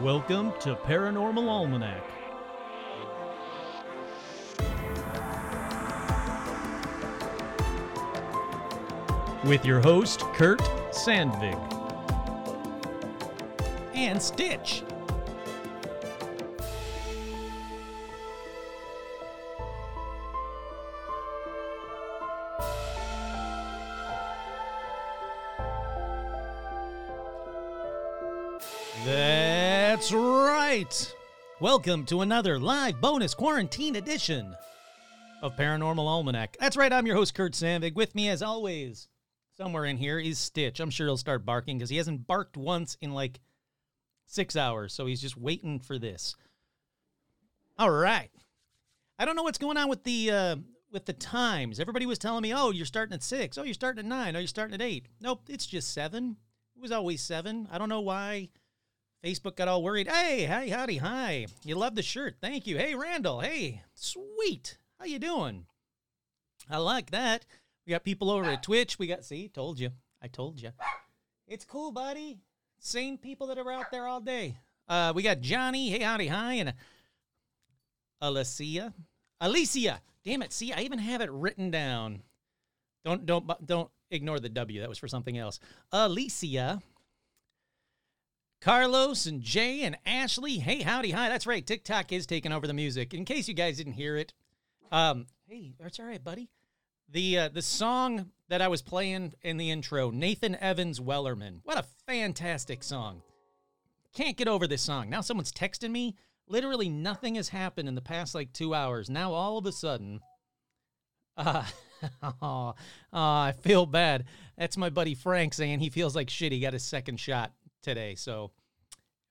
Welcome to Paranormal Almanac. With your host, Kurt Sandvig. and Stitch. That's right. Welcome to another live bonus quarantine edition of Paranormal Almanac. That's right, I'm your host, Kurt Sandvig. With me, as always, somewhere in here is Stitch. I'm sure he'll start barking because he hasn't barked once in like six hours, so he's just waiting for this. All right. I don't know what's going on with the uh, with the times. Everybody was telling me, "Oh, you're starting at six. Oh, you're starting at nine. Oh, you're starting at eight. Nope, it's just seven. It was always seven. I don't know why Facebook got all worried. Hey, hi, howdy, hi. You love the shirt. Thank you. Hey, Randall. Hey, sweet. How you doing? I like that. We got people over at Twitch. We got see, told you. I told you. It's cool, buddy. Same people that are out there all day. Uh, we got Johnny. Hey, howdy, hi, and Alicia. Alicia. Damn it. See, I even have it written down. Don't don't don't ignore the W. That was for something else. Alicia. Carlos and Jay and Ashley. Hey, howdy, hi. That's right. TikTok is taking over the music. In case you guys didn't hear it, um, hey, that's all right, buddy. The uh, the song that I was playing in the intro, Nathan Evans Wellerman. What a fantastic song. Can't get over this song. Now someone's texting me. Literally nothing has happened in the past like two hours. Now all of a sudden, uh, oh, I feel bad. That's my buddy Frank saying he feels like shit. He got his second shot today, so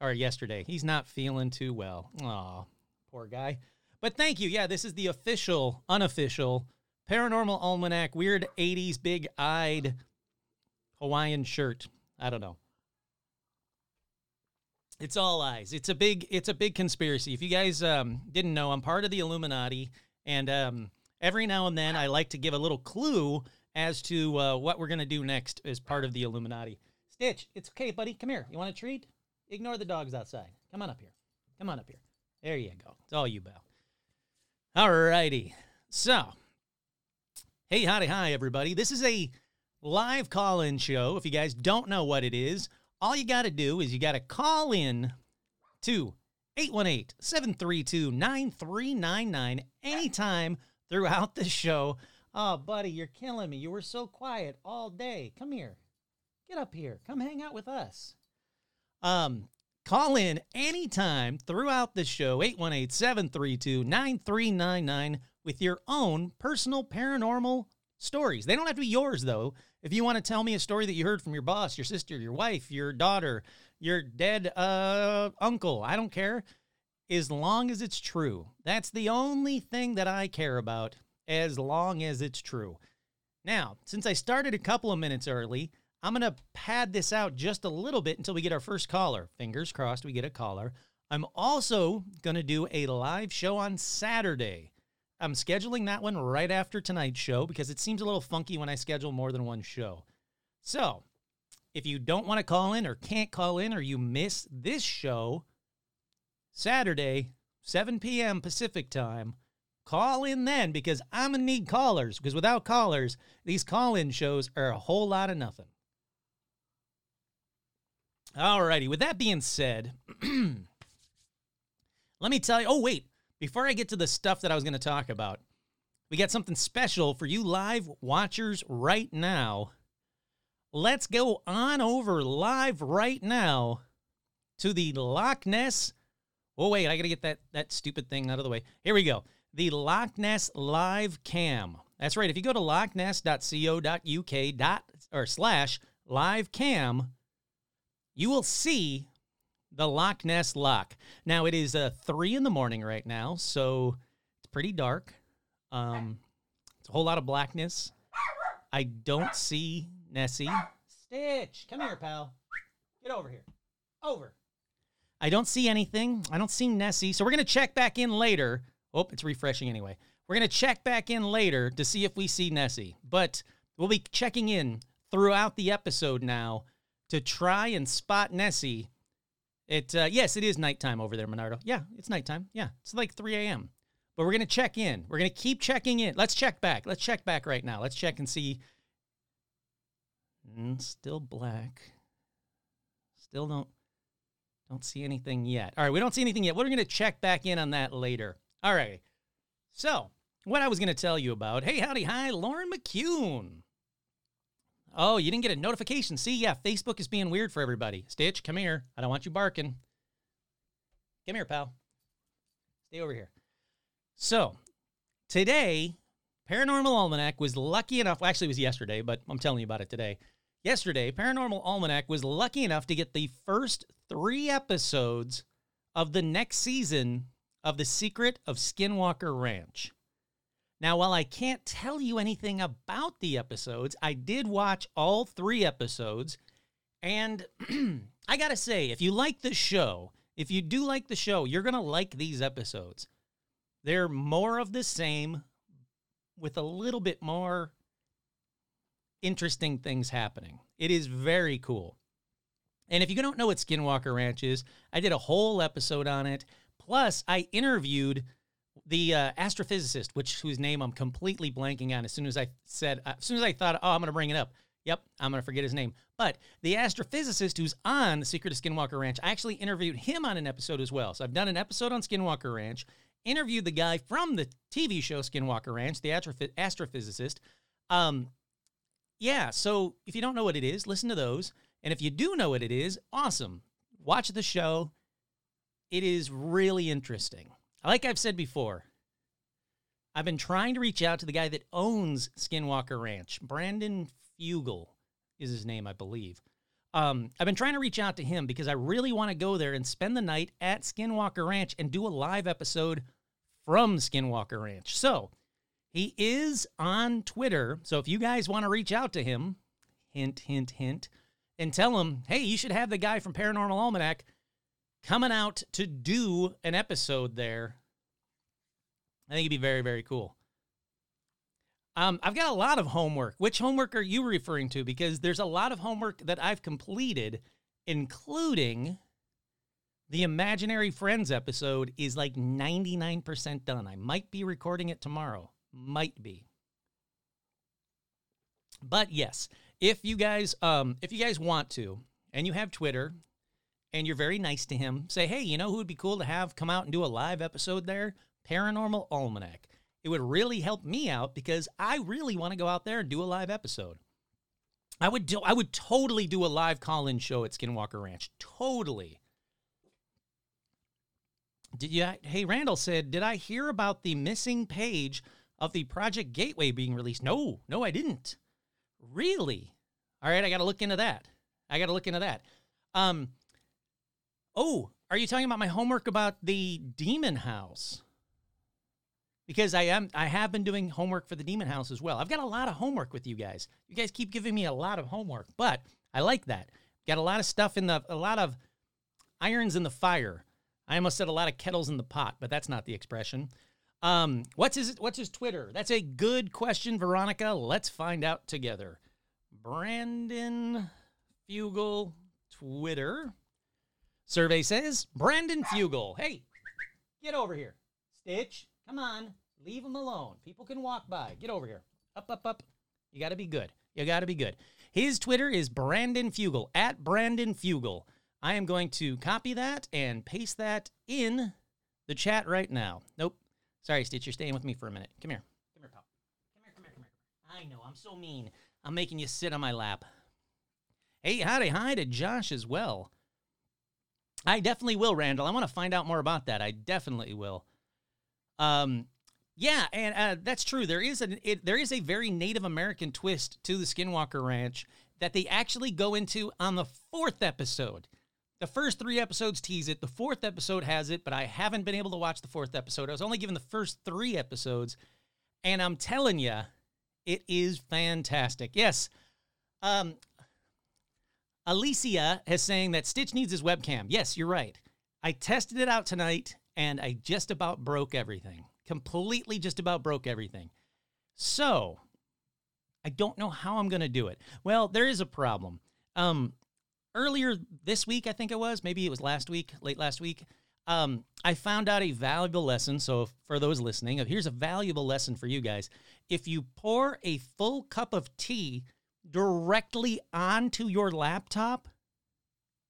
or yesterday. He's not feeling too well. Oh, poor guy. But thank you. Yeah, this is the official, unofficial Paranormal Almanac Weird 80s Big Eyed Hawaiian shirt. I don't know. It's all eyes. It's a big it's a big conspiracy. If you guys um, didn't know, I'm part of the Illuminati and um, every now and then I like to give a little clue as to uh, what we're going to do next as part of the Illuminati. Stitch, it's okay, buddy. Come here. You want a treat? Ignore the dogs outside. Come on up here. Come on up here. There you go. It's all you, Belle. All righty. So, hey, howdy, hi, everybody. This is a live call in show. If you guys don't know what it is, all you got to do is you got to call in to 818 732 9399 anytime throughout the show. Oh, buddy, you're killing me. You were so quiet all day. Come here. Get up here. Come hang out with us. Um, call in anytime throughout the show, 818-732-9399 with your own personal paranormal stories. They don't have to be yours though. If you want to tell me a story that you heard from your boss, your sister, your wife, your daughter, your dead uh uncle, I don't care. As long as it's true. That's the only thing that I care about as long as it's true. Now, since I started a couple of minutes early, I'm going to pad this out just a little bit until we get our first caller. Fingers crossed we get a caller. I'm also going to do a live show on Saturday. I'm scheduling that one right after tonight's show because it seems a little funky when I schedule more than one show. So, if you don't want to call in or can't call in or you miss this show, Saturday, 7 p.m. Pacific time, call in then because I'm going to need callers because without callers, these call in shows are a whole lot of nothing. Alrighty, with that being said, let me tell you. Oh, wait, before I get to the stuff that I was going to talk about, we got something special for you live watchers right now. Let's go on over live right now to the Loch Ness. Oh, wait, I got to get that, that stupid thing out of the way. Here we go. The Loch Ness Live Cam. That's right. If you go to lochness.co.uk dot or slash live cam, you will see the Loch Ness Loch. Now it is uh, three in the morning right now, so it's pretty dark. Um, it's a whole lot of blackness. I don't see Nessie. Stitch, come here, pal. Get over here. Over. I don't see anything. I don't see Nessie. So we're gonna check back in later. Oh, it's refreshing anyway. We're gonna check back in later to see if we see Nessie. But we'll be checking in throughout the episode now to try and spot Nessie It uh, yes, it is nighttime over there, Monardo. Yeah, it's nighttime. Yeah, it's like 3 a.m. But we're gonna check in. We're gonna keep checking in. Let's check back. Let's check back right now. Let's check and see. Mm, still black. Still don't don't see anything yet. All right, we don't see anything yet. We're gonna check back in on that later. All right. So what I was gonna tell you about. Hey, howdy, hi, Lauren McCune. Oh, you didn't get a notification. See, yeah, Facebook is being weird for everybody. Stitch, come here. I don't want you barking. Come here, pal. Stay over here. So, today, Paranormal Almanac was lucky enough, well, actually, it was yesterday, but I'm telling you about it today. Yesterday, Paranormal Almanac was lucky enough to get the first three episodes of the next season of The Secret of Skinwalker Ranch. Now, while I can't tell you anything about the episodes, I did watch all three episodes. And I got to say, if you like the show, if you do like the show, you're going to like these episodes. They're more of the same with a little bit more interesting things happening. It is very cool. And if you don't know what Skinwalker Ranch is, I did a whole episode on it. Plus, I interviewed the uh, astrophysicist, which whose name I'm completely blanking on. As soon as I said, uh, as soon as I thought, oh, I'm going to bring it up. Yep, I'm going to forget his name. But the astrophysicist who's on The Secret of Skinwalker Ranch, I actually interviewed him on an episode as well. So I've done an episode on Skinwalker Ranch, interviewed the guy from the TV show Skinwalker Ranch, the astroph- astrophysicist. Um, yeah, so if you don't know what it is, listen to those. And if you do know what it is, awesome. Watch the show. It is really interesting. Like I've said before, I've been trying to reach out to the guy that owns Skinwalker Ranch. Brandon Fugal is his name, I believe. Um, I've been trying to reach out to him because I really want to go there and spend the night at Skinwalker Ranch and do a live episode from Skinwalker Ranch. So he is on Twitter. So if you guys want to reach out to him, hint, hint, hint, and tell him, hey, you should have the guy from Paranormal Almanac coming out to do an episode there. I think it'd be very, very cool. Um, I've got a lot of homework. Which homework are you referring to? Because there's a lot of homework that I've completed, including the Imaginary Friends episode is like 99% done. I might be recording it tomorrow. Might be. But yes, if you guys um if you guys want to and you have Twitter and you're very nice to him, say, hey, you know who would be cool to have come out and do a live episode there? Paranormal Almanac. It would really help me out because I really want to go out there and do a live episode. I would do I would totally do a live call-in show at Skinwalker Ranch. Totally. Did you Hey Randall said, "Did I hear about the missing page of the Project Gateway being released?" No, no I didn't. Really? All right, I got to look into that. I got to look into that. Um Oh, are you talking about my homework about the Demon House? Because I am I have been doing homework for the Demon House as well. I've got a lot of homework with you guys. You guys keep giving me a lot of homework, but I like that. Got a lot of stuff in the a lot of irons in the fire. I almost said a lot of kettles in the pot, but that's not the expression. Um, what's his what's his Twitter? That's a good question, Veronica. Let's find out together. Brandon Fugal Twitter. Survey says Brandon Fugal. Hey, get over here. Stitch, come on. Leave him alone. People can walk by. Get over here. Up, up, up. You got to be good. You got to be good. His Twitter is Brandon Fugal, at Brandon Fugal. I am going to copy that and paste that in the chat right now. Nope. Sorry, Stitch. You're staying with me for a minute. Come here. Come here, pal. Come here, come here, come here. I know. I'm so mean. I'm making you sit on my lap. Hey, howdy, hi to Josh as well. I definitely will, Randall. I want to find out more about that. I definitely will. Um, yeah, and uh, that's true. There is a it, there is a very Native American twist to the Skinwalker Ranch that they actually go into on the fourth episode. The first three episodes tease it. The fourth episode has it, but I haven't been able to watch the fourth episode. I was only given the first three episodes, and I'm telling you, it is fantastic. Yes, um, Alicia is saying that Stitch needs his webcam. Yes, you're right. I tested it out tonight and I just about broke everything. Completely just about broke everything. So, I don't know how I'm going to do it. Well, there is a problem. Um earlier this week, I think it was, maybe it was last week, late last week, um, I found out a valuable lesson. So, for those listening, here's a valuable lesson for you guys. If you pour a full cup of tea directly onto your laptop,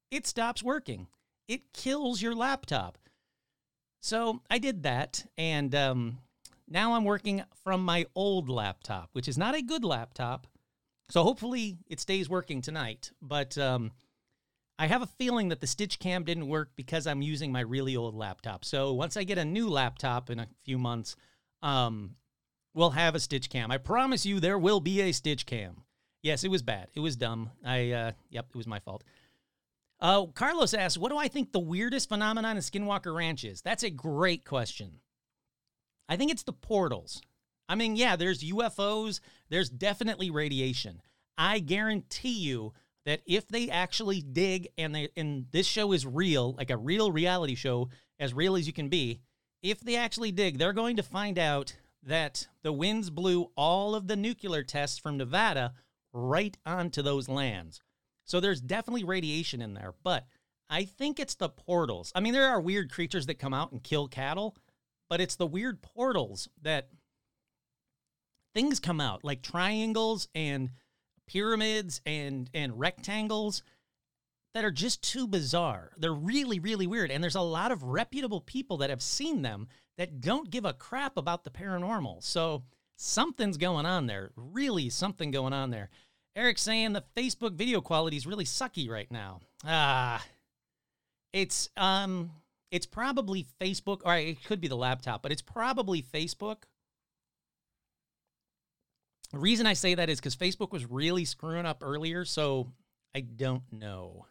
it stops working. It kills your laptop. So, I did that. And um, now I'm working from my old laptop, which is not a good laptop. So, hopefully, it stays working tonight. But um, I have a feeling that the Stitch Cam didn't work because I'm using my really old laptop. So once I get a new laptop in a few months, um, we'll have a Stitch Cam. I promise you, there will be a Stitch Cam. Yes, it was bad. It was dumb. I uh, yep, it was my fault. Uh, Carlos asks, "What do I think the weirdest phenomenon in Skinwalker Ranch is?" That's a great question. I think it's the portals. I mean, yeah, there's UFOs. There's definitely radiation. I guarantee you that if they actually dig and they and this show is real, like a real reality show, as real as you can be, if they actually dig, they're going to find out that the winds blew all of the nuclear tests from Nevada right onto those lands. So there's definitely radiation in there, but I think it's the portals. I mean, there are weird creatures that come out and kill cattle, but it's the weird portals that things come out, like triangles and pyramids and and rectangles that are just too bizarre. They're really really weird and there's a lot of reputable people that have seen them that don't give a crap about the paranormal. So something's going on there. Really something going on there. Eric's saying the Facebook video quality is really sucky right now. Ah. It's um it's probably Facebook or it could be the laptop, but it's probably Facebook the reason I say that is because Facebook was really screwing up earlier, so I don't know.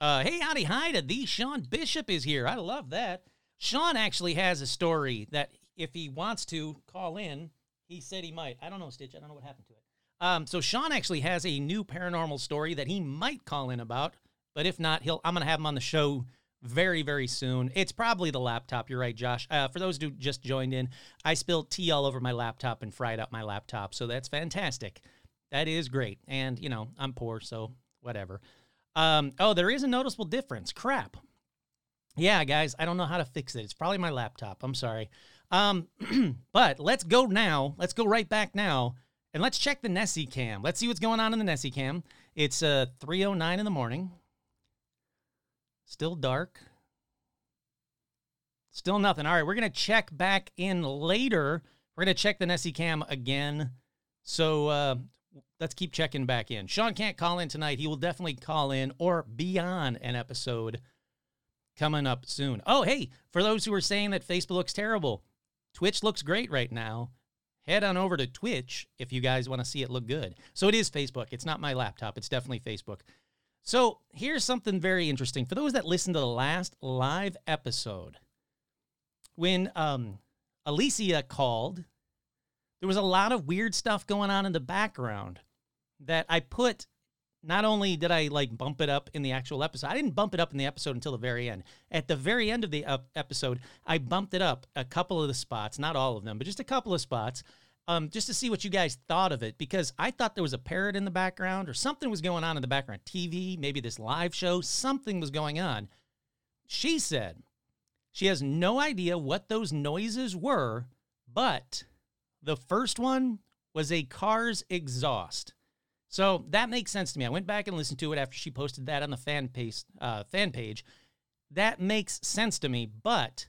Uh, hey, howdy, hi to the Sean Bishop is here. I love that. Sean actually has a story that if he wants to call in, he said he might. I don't know, Stitch. I don't know what happened to it. Um, so Sean actually has a new paranormal story that he might call in about, but if not, he'll. I'm gonna have him on the show very, very soon. It's probably the laptop. You're right, Josh. Uh, for those who just joined in, I spilled tea all over my laptop and fried up my laptop. So that's fantastic. That is great. And, you know, I'm poor, so whatever. Um, oh, there is a noticeable difference. Crap. Yeah, guys, I don't know how to fix it. It's probably my laptop. I'm sorry. Um, but let's go now. Let's go right back now. And let's check the Nessie cam. Let's see what's going on in the Nessie cam. It's uh 309 in the morning. Still dark. Still nothing. All right, we're to check back in later. We're to check the Nessie cam again. So uh, let's keep checking back in. Sean can't call in tonight. He will definitely call in or be on an episode coming up soon. Oh, hey, for those who are saying that Facebook looks terrible, Twitch looks great right now. Head on over to Twitch if you guys want to see it look good. So it is Facebook. It's not my laptop. It's definitely Facebook. So here's something very interesting. For those that listened to the last live episode, when um, Alicia called, there was a lot of weird stuff going on in the background that I put. Not only did I like bump it up in the actual episode, I didn't bump it up in the episode until the very end. At the very end of the episode, I bumped it up a couple of the spots, not all of them, but just a couple of spots um, just to see what you guys thought of it because I thought there was a parrot in the background or something was going on in the background. TV, maybe this live show, something was going on. She said she has no idea what those noises were, but the first one was a car's exhaust. So that makes sense to me. I went back and listened to it after she posted that on the fan page. Uh, fan page. That makes sense to me, but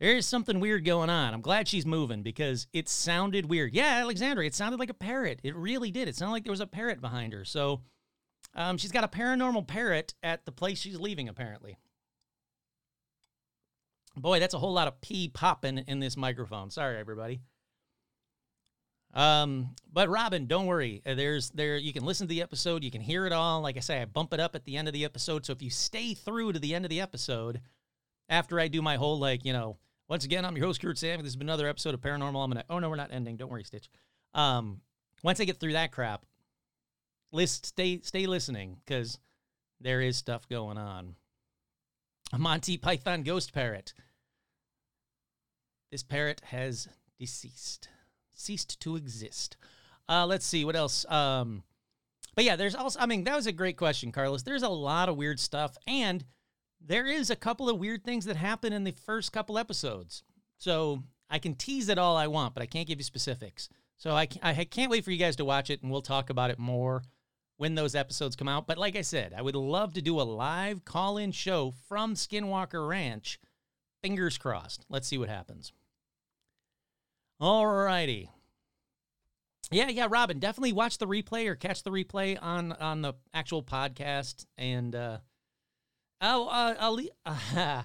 there's something weird going on. I'm glad she's moving because it sounded weird. Yeah, Alexandria, it sounded like a parrot. It really did. It sounded like there was a parrot behind her. So um, she's got a paranormal parrot at the place she's leaving, apparently. Boy, that's a whole lot of pee popping in this microphone. Sorry, everybody. Um, but Robin, don't worry. Uh, there's there you can listen to the episode, you can hear it all. Like I say, I bump it up at the end of the episode. So if you stay through to the end of the episode, after I do my whole like, you know, once again, I'm your host, Kurt Sam. This has been another episode of Paranormal Almanac. Oh, no, we're not ending. Don't worry, Stitch. Um, once I get through that crap, list stay stay listening because there is stuff going on. Monty Python ghost parrot. This parrot has deceased, ceased to exist. Uh, let's see what else. Um, But yeah, there's also, I mean, that was a great question, Carlos. There's a lot of weird stuff, and there is a couple of weird things that happen in the first couple episodes. So I can tease it all I want, but I can't give you specifics. So I, I can't wait for you guys to watch it, and we'll talk about it more when those episodes come out. But like I said, I would love to do a live call in show from Skinwalker Ranch. Fingers crossed. Let's see what happens. All righty. Yeah, yeah, Robin, definitely watch the replay or catch the replay on on the actual podcast. And uh, oh, uh, Ali- uh,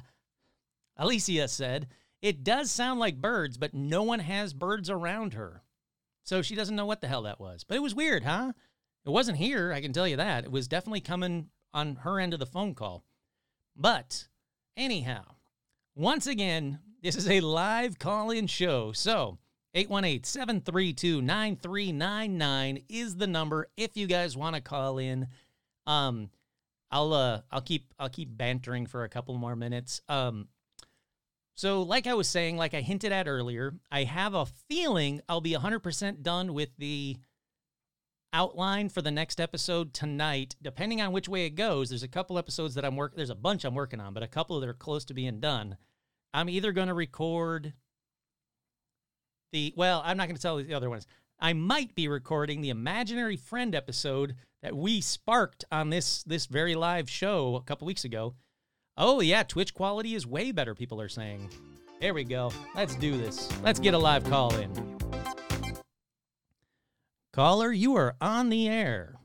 Alicia said it does sound like birds, but no one has birds around her, so she doesn't know what the hell that was. But it was weird, huh? It wasn't here, I can tell you that. It was definitely coming on her end of the phone call. But anyhow, once again, this is a live call-in show, so 818-732-9399 is the number if you guys want to call in. Um I'll uh I'll keep I'll keep bantering for a couple more minutes. Um so like I was saying, like I hinted at earlier, I have a feeling I'll be 100% done with the outline for the next episode tonight, depending on which way it goes. There's a couple episodes that I'm working there's a bunch I'm working on, but a couple that are close to being done. I'm either going to record the well, I'm not going to tell the other ones. I might be recording the imaginary friend episode that we sparked on this this very live show a couple weeks ago. Oh yeah, Twitch quality is way better. People are saying. There we go. Let's do this. Let's get a live call in. Caller, you are on the air.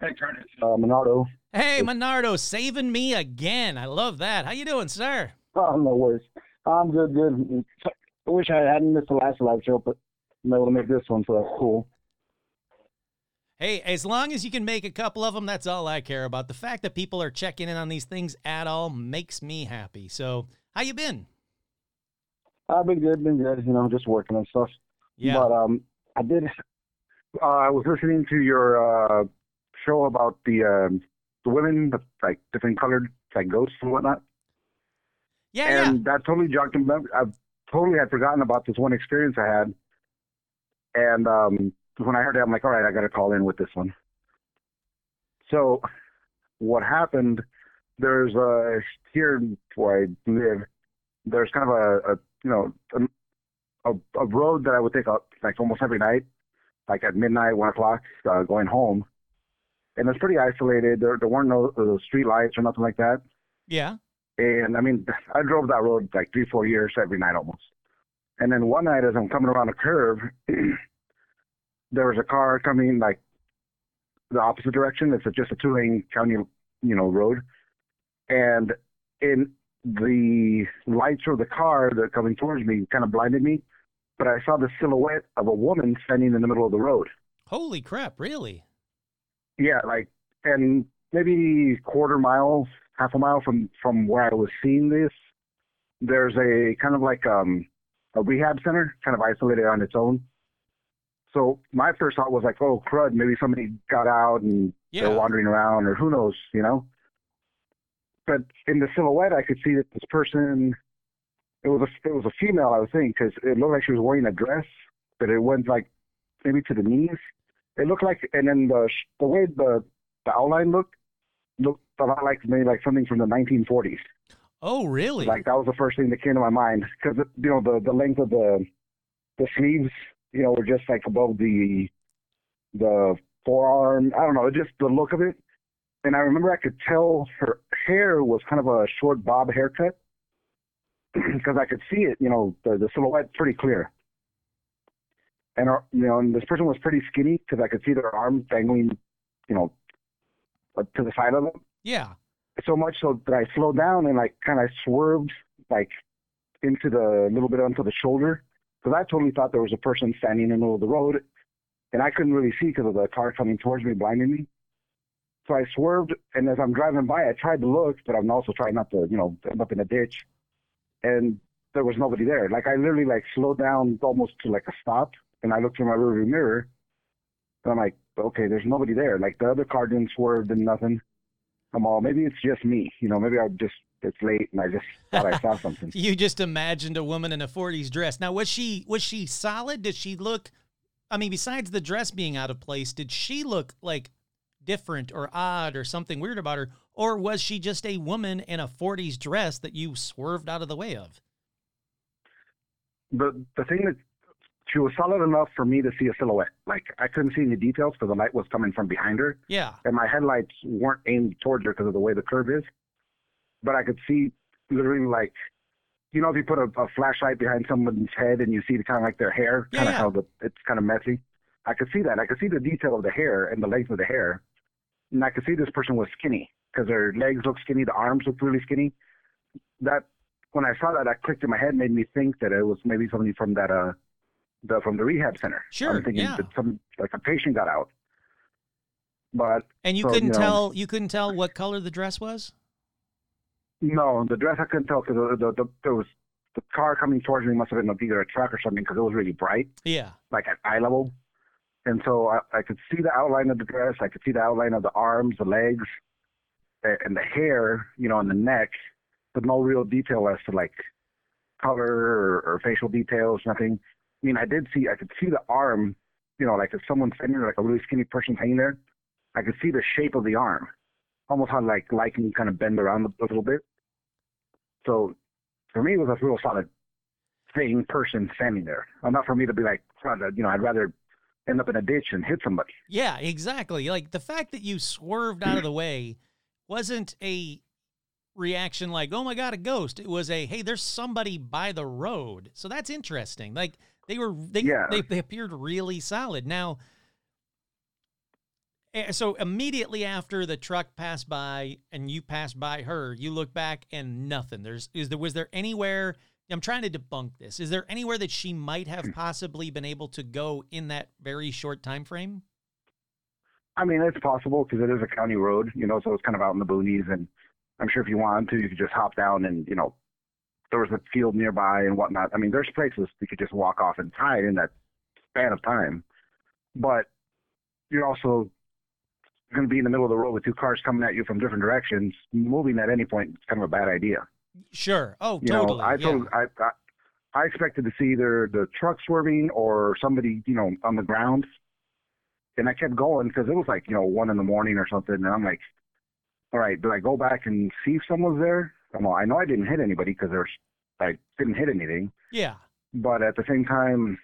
Hey, Kurt, it's uh, Monardo. Hey, Monardo, saving me again. I love that. How you doing, sir? Oh, no worries. I'm good, good. I wish I hadn't missed the last live show, but I'm able to make this one, so that's cool. Hey, as long as you can make a couple of them, that's all I care about. The fact that people are checking in on these things at all makes me happy. So, how you been? I've been good, been good. You know, just working and stuff. Yeah. But um, I did. Uh, I was listening to your uh, show about the um, the women, like different colored like ghosts and whatnot. yeah, and that totally jogged me. Totally had forgotten about this one experience I had. And um, when I heard it, I'm like, all right, I got to call in with this one. So, what happened? There's a here where I live. There's kind of a, a you know a, a road that I would take up like almost every night, like at midnight, one o'clock, uh, going home. And it's pretty isolated. There there weren't no uh, street lights or nothing like that. yeah. And I mean, I drove that road like three, four years every night almost. And then one night, as I'm coming around a curve, there was a car coming like the opposite direction. It's a, just a two-lane county, you know, road. And in the lights of the car that are coming towards me kind of blinded me, but I saw the silhouette of a woman standing in the middle of the road. Holy crap! Really? Yeah, like, and maybe quarter mile, half a mile from from where I was seeing this, there's a kind of like um a rehab center, kind of isolated on its own. So my first thought was like, oh crud, maybe somebody got out and Yeah. they're wandering around, or who knows, you know. But in the silhouette, I could see that this person, it was a it was a female, I was thinking, because it looked like she was wearing a dress, but it went like maybe to the knees. It looked like, and then the the way the the outline looked looked a lot like maybe like something from the 1940s. Oh, really? Like that was the first thing that came to my mind because you know the the length of the the sleeves, you know, were just like above the the forearm. I don't know, just the look of it. And I remember I could tell her hair was kind of a short bob haircut because I could see it, you know, the the silhouette pretty clear. And her, you know, and this person was pretty skinny because I could see their arm dangling, you know, to the side of them yeah. so much so that I slowed down and like kind of swerved like into the little bit onto the shoulder because I totally thought there was a person standing in the middle of the road and I couldn't really see because of the car coming towards me, blinding me. So I swerved and as I'm driving by, I tried to look, but I'm also trying not to, you know, end up in a ditch. And there was nobody there. Like I literally like slowed down almost to like a stop and I looked through my rearview mirror and I'm like, okay, there's nobody there. Like the other car didn't swerve, did nothing. I'm all maybe it's just me, you know. Maybe I just it's late and I just thought I saw something. You just imagined a woman in a 40s dress. Now, was she was she solid? Did she look I mean, besides the dress being out of place, did she look like different or odd or something weird about her? Or was she just a woman in a 40s dress that you swerved out of the way of? The the thing that she was solid enough for me to see a silhouette. Like I couldn't see any details because the light was coming from behind her, Yeah. and my headlights weren't aimed towards her because of the way the curve is. But I could see literally like, you know, if you put a, a flashlight behind someone's head and you see the kind of like their hair, Yeah, kind of yeah. how the it's kind of messy. I could see that. I could see the detail of the hair and the length of the hair, and I could see this person was skinny because their legs looked skinny, the arms looked really skinny. That when I saw that, I clicked in my head, made me think that it was maybe somebody from that uh, the from the rehab center. Sure, I'm thinking yeah. that some like a patient got out. But And you So, couldn't you know- tell you couldn't tell what color the dress was? No, the dress I couldn't tell because the, the, the, there was the car coming towards me must have been either a truck or something because it was really bright, Yeah. like at eye level. And so I, I could see the outline of the dress. I could see the outline of the arms, the legs, and the hair, you know, on the neck, but no real detail as to like color or, or facial details, nothing. I mean, I did see, I could see the arm, you know, like if someone's standing there, like a really skinny person hanging there, I could see the shape of the arm, almost how like lichen kind of bend around a little bit. So for me, it was a real solid thing, person standing there. Not for me to be like, you know, I'd rather end up in a ditch and hit somebody. Yeah, exactly. Like the fact that you swerved out of the way wasn't a reaction like, "Oh my god, a ghost." It was a, "Hey, there's somebody by the road." So that's interesting. Like they were they Yeah. they, they appeared really solid. Now eh, so immediately after the truck passed by and you passed by her, you look back and nothing. There's is there was there anywhere I'm trying to debunk this. Is there anywhere that she might have possibly been able to go in that very short time frame? I mean, it's possible because it is a county road, you know, so it's kind of out in the boonies. And I'm sure if you wanted to, you could just hop down and, you know, there was a field nearby and whatnot. I mean, there's places you could just walk off and tie in that span of time. But you're also going to be in the middle of the road with two cars coming at you from different directions. Moving at any point is kind of a bad idea. Sure. Oh, You totally. know, I yeah. I, I I expected to see either the truck swerving or somebody, you know, on the ground. And I kept going because it was like, you know, one in the morning or something. And I'm like, all right, do I go back and see if someone's there? I know I didn't hit anybody because there's, I didn't hit anything. yeah. But at the same time,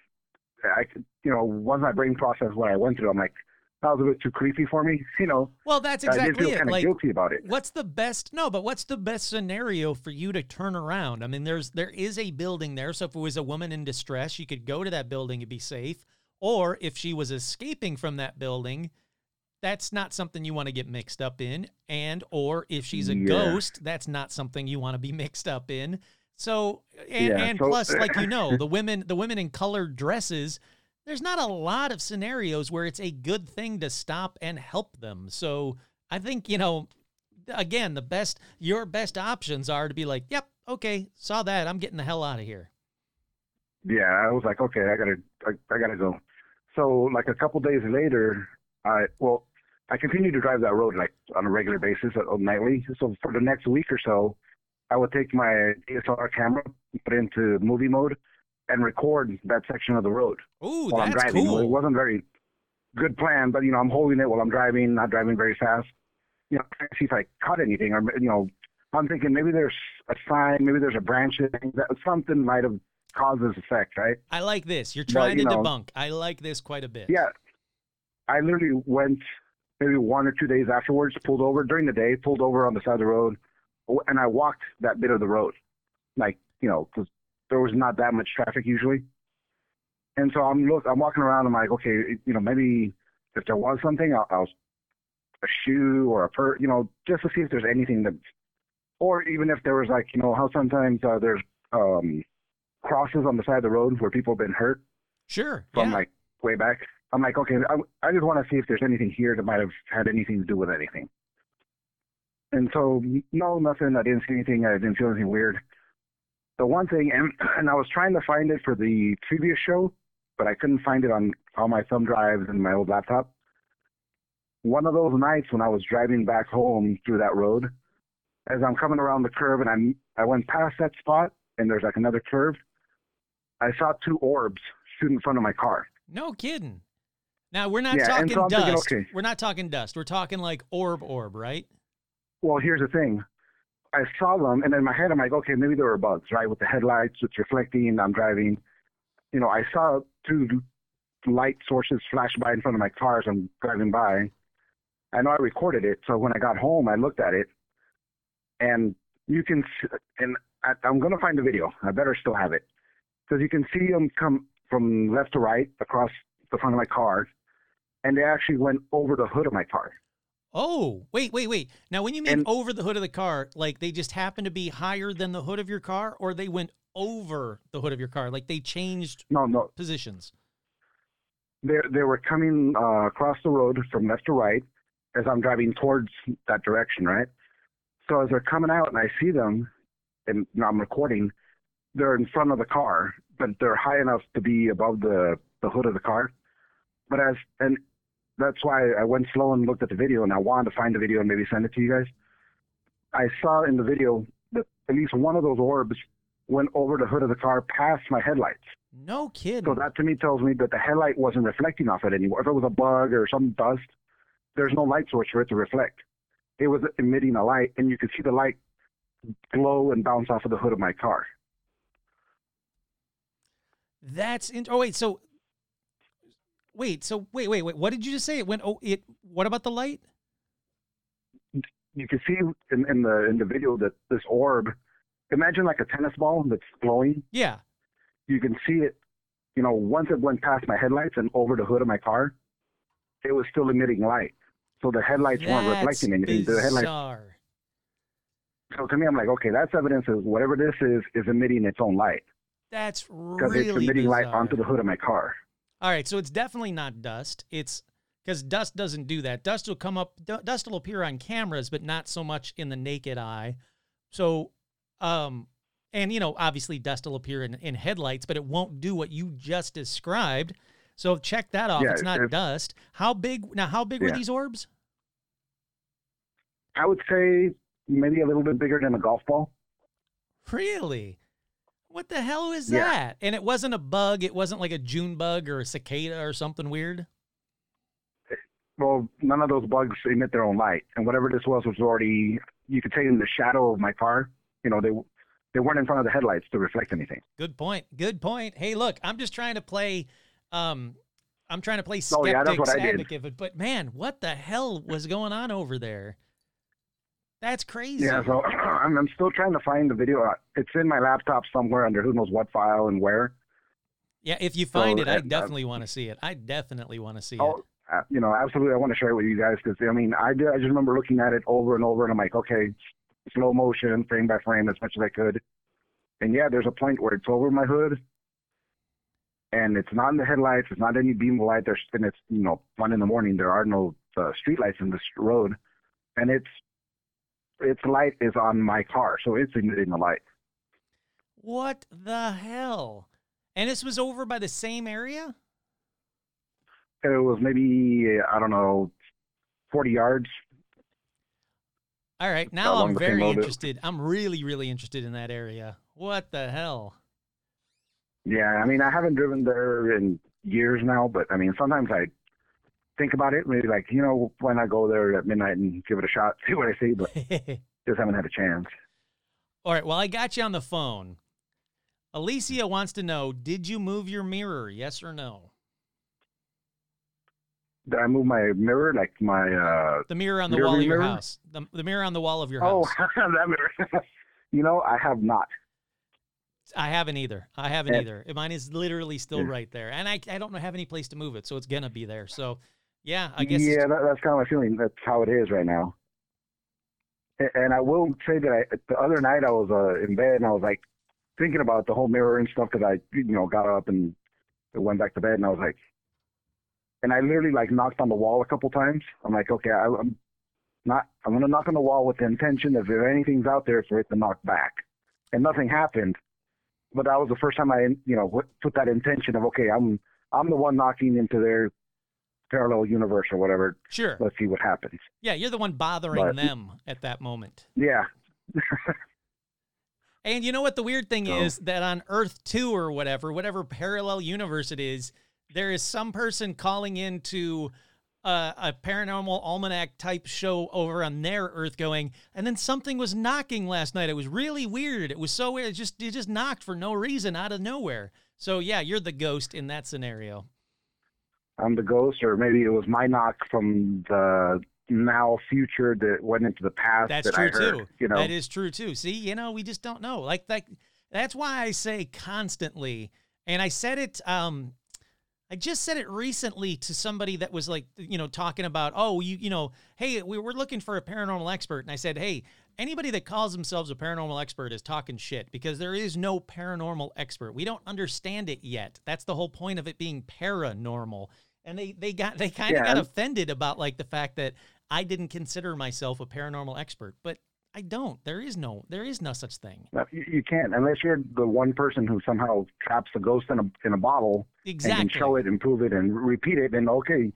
I, you know, once my brain processed what I went through, I'm like, that was a bit too creepy for me. You know, Well, that's I exactly feel it. kind of Like, guilty about it. what's the best? No, but what's the best scenario for you to turn around? I mean, there's there is a building there, so if it was a woman in distress, she could go to that building and be safe. Or if she was escaping from that building, that's not something you want to get mixed up in. And or if she's a Yeah. ghost, that's not something you want to be mixed up in. So and, Yeah, and so- plus, like you know, the women the women in colored dresses, there's not a lot of scenarios where it's a good thing to stop and help them. So I think, you know, again, the best your best options are to be like, Yep, okay, saw that. I'm getting the hell out of here. yeah, I was like, okay, I gotta, I, I gotta go. So like a couple days later, I well, I continued to drive that road like on a regular basis, uh, nightly. So for the next week or so, I would take my DSLR camera, put it into movie mode, and record that section of the road Ooh, while I'm driving. cool. It wasn't very good plan, but you know, I'm holding it while I'm driving, not driving very fast. You know, trying to see if I caught anything, or you know, I'm thinking maybe there's a sign, maybe there's a branch, that something might have caused this effect, right? I like this. You're But, trying you to know- debunk. I like this quite a bit. Yeah. I literally went maybe one or two days afterwards, pulled over during the day, pulled over on the side of the road, and I walked that bit of the road. Like, you know, because there was not that much traffic usually. And so I'm look, I'm walking around. I'm like, okay, you know, maybe if there was something, I'll, I'll a shoe or a per, you know, just to see if there's anything that, or even if there was like, you know, how sometimes uh, there's um crosses on the side of the road where people have been hurt Sure. from yeah. like way back. I'm like, okay, I, I just want to see if there's anything here that might have had anything to do with anything. And so, no, nothing. I didn't see anything. I didn't feel anything weird. The one thing, and, and I was trying to find it for the previous show, but I couldn't find it on all my thumb drives and my old laptop. One of those nights when I was driving back home through that road, as I'm coming around the curve and I'm, I went past that spot and there's like another curve, I saw two orbs shoot in front of my car No kidding. Now we're not Yeah, talking so dust. thinking, okay. We're not talking dust. We're talking like orb orb, right? Well, here's the thing. I saw them, and in my head, I'm like, okay, maybe there were bugs, right? With the headlights, it's reflecting. I'm driving. You know, I saw two light sources flash by in front of my car as I'm driving by. I know I recorded it, so when I got home, I looked at it, and you can, and I, I'm gonna find the video. I better still have it, because you can see them come from left to right across the front of my car, and they actually went over the hood of my car. Oh, wait, wait, wait. Now, when you mean And- over the hood of the car, like they just happen to be higher than the hood of your car, or they went over the hood of your car, like they changed No, no, positions. they they were coming uh, across the road from left to right as I'm driving towards that direction, right? So as they're coming out and I see them, and I'm recording, they're in front of the car, but they're high enough to be above the the hood of the car. But as and that's why I went slow and looked at the video, and I wanted to find the video and maybe send it to you guys. I saw in the video that at least one of those orbs went over the hood of the car past my headlights. No kidding. So that to me tells me that the headlight wasn't reflecting off it anymore. If it was a bug or some dust, there's no light source for it to reflect. It was emitting a light, and you could see the light glow and bounce off of the hood of my car. That's in- oh wait, so wait, so wait, wait, wait. What did you just say? It went. Oh, it. What about the light? You can see in, in the in the video that this orb, imagine like a tennis ball that's glowing. Yeah. You can see it. You know, once it went past my headlights and over the hood of my car, it was still emitting light. So the headlights weren't reflecting anything. The headlights bizarre. So to me, I'm like, okay, that's evidence of whatever this is is emitting its own light That's really because it's emitting light onto the hood of my car. All right, so it's definitely not dust. It's because dust doesn't do that. Dust will come up. du- Dust will appear on cameras, but not so much in the naked eye. So, um, and you know, obviously, dust will appear in, in headlights, but it won't do what you just described. So check that off. Yeah, it's not if- dust. How big? Now, how big were these orbs? I would say maybe a little bit bigger than a golf ball. Really? What the hell is Yeah. that? And it wasn't a bug. It wasn't like a June bug or a cicada or something weird. Well, none of those bugs emit their own light, and whatever this was was already you could say in the shadow of my car. You know, they they weren't in front of the headlights to reflect anything. Good point. Good point. Hey, look, I'm just trying to play. Um, I'm trying to play Oh, yeah, skeptics I did. advocate, but man, what the hell was going on over there? That's crazy. Yeah, so I'm, I'm still trying to find the video. Uh, It's in my laptop somewhere under who knows what file and where. Yeah, if you find So, it, I uh, definitely want to see it. I definitely want to see it. Oh, uh, you know, absolutely. I want to share it with you guys because I mean, I did. I just remember looking at it over and over, and I'm like, okay, slow motion, frame by frame, as much as I could. And yeah, there's a point where it's over my hood, and it's not in the headlights. It's not any beam of light. There's and it's you know one in the morning. There are no uh, street lights in this road, and it's its light is on my car, so it's emitting the light. What the hell? And this was over by the same area? It was maybe I don't know, 40 yards. All right, now I'm very interested. I'm really, really interested in that area. What the hell? Yeah, I mean, I haven't driven there in years now, but I mean, sometimes I think about it. Maybe like, you know, why not go there at midnight and give it a shot, see what I see, but just haven't had a chance. All right, well, I got you on the phone. Alicia wants to know Did you move your mirror? Yes or no? Did I move my mirror, like my? uh The mirror on the Mirror wall of your mirror? house. The, the mirror on the wall of your house. Oh, that mirror. you know, I have not. I haven't either. I haven't Yeah. either. Mine is literally still Yeah. right there. And I, I don't have any place to move it, so it's going to be there. So, yeah, I guess. Yeah, that, that's kind of my feeling. That's how it is right now. And I will say that I, the other night I was uh, in bed and I was like thinking about the whole mirror and stuff because I, you know, got up and went back to bed and I was like, and I literally like knocked on the wall a couple times. I'm like, okay, I, I'm not, I'm gonna knock on the wall with the intention that if anything's out there for it to knock back, and nothing happened. But that was the first time I, you know, put- that intention of okay, I'm, I'm the one knocking into their parallel universe or whatever. Sure. Let's see what happens. Yeah, you're the one bothering But- them at that moment. Yeah. And you know what the weird thing So- is that on Earth 2 or whatever, whatever parallel universe it is, there is some person calling into a, a paranormal almanac type show over on their Earth, going, and then something was knocking last night. It was really weird. It was so weird. It just it just knocked for no reason out of nowhere. So yeah, you're the ghost in that scenario. I'm the ghost, or maybe it was my knock from the now future that went into the past. That's that true I heard, too. You know, That is true too. See, you know, we just don't know. Like like that's why I say constantly, and I said it. Um, I just said it recently to somebody that was like, you know, talking about, oh, you, you know, hey, we were looking for a paranormal expert, and I said, hey, anybody that calls themselves a paranormal expert is talking shit because there is no paranormal expert. We don't understand it yet. That's the whole point of it being paranormal. And they they got they kind of Yeah. got offended about like the fact that I didn't consider myself a paranormal expert, but I don't. There is no there is no such thing. You, you can't unless you're the one person who somehow traps the ghost in a in a bottle Exactly. and can show it and prove it and repeat it. Then okay,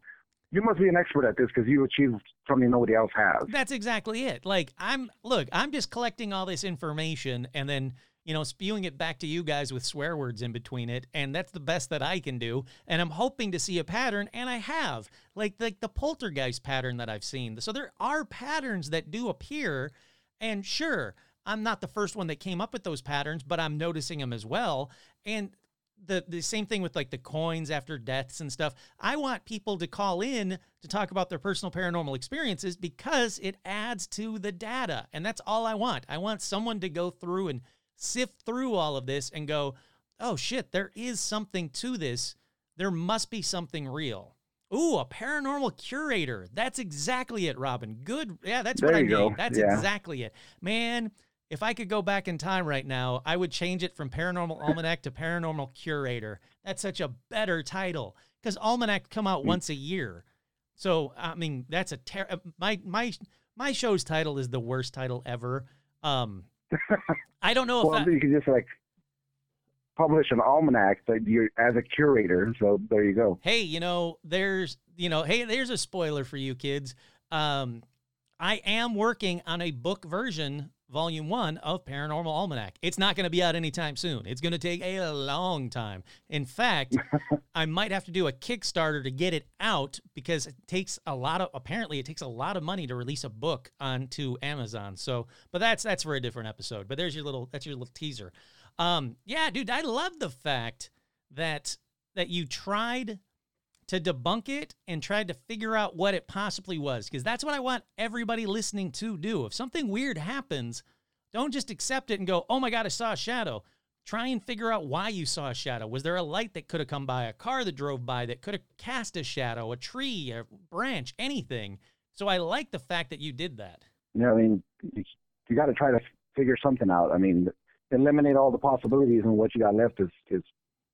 you must be an expert at this because you achieved something nobody else has. That's exactly it. Like I'm look, I'm just collecting all this information and then, you know, spewing it back to you guys with swear words in between it, and that's the best that I can do. And I'm hoping to see a pattern, and I have. Like like the poltergeist pattern that I've seen. So there are patterns that do appear, and sure, I'm not the first one that came up with those patterns, but I'm noticing them as well. And the the same thing with like the coins after deaths and stuff. I want people to call in to talk about their personal paranormal experiences because it adds to the data. And that's all I want. I want someone to go through and sift through all of this and go, "Oh shit, there is something to this. There must be something real." Ooh, a paranormal curator. That's exactly it, Robin. Good. Yeah, that's what I need. go. That's Yeah. exactly it. Man, if I could go back in time right now, I would change it from Paranormal Almanac to Paranormal Curator. That's such a better title because Almanac come Mm. out once a year. So I mean, that's a ter- uh, my my my show's title is the worst title ever. Um, I don't know if well, that, you can just like publish an almanac that you're as a curator. So there you go. hey, you know, there's, you know, hey, there's a spoiler for you kids. Um, I am working on a book version, volume one of Paranormal Almanac. It's not going to be out anytime soon. It's going to take a long time. In fact, I might have to do a Kickstarter to get it out because it takes a lot of, apparently, it takes a lot of money to release a book onto Amazon. So, but that's, that's for a different episode. But there's your little, that's your little teaser. Um, yeah, dude, I love the fact that, that you tried to debunk it and tried to figure out what it possibly was because that's what I want everybody listening to do. If something weird happens, don't just accept it and go, "Oh my god, I saw a shadow." Try and figure out why you saw a shadow. Was there a light that could have come by, a car that drove by that could have cast a shadow, a tree, a branch, anything? So I like the fact that you did that. You know, I mean, you, you got to try to figure something out. I mean, eliminate all the possibilities, and what you got left is is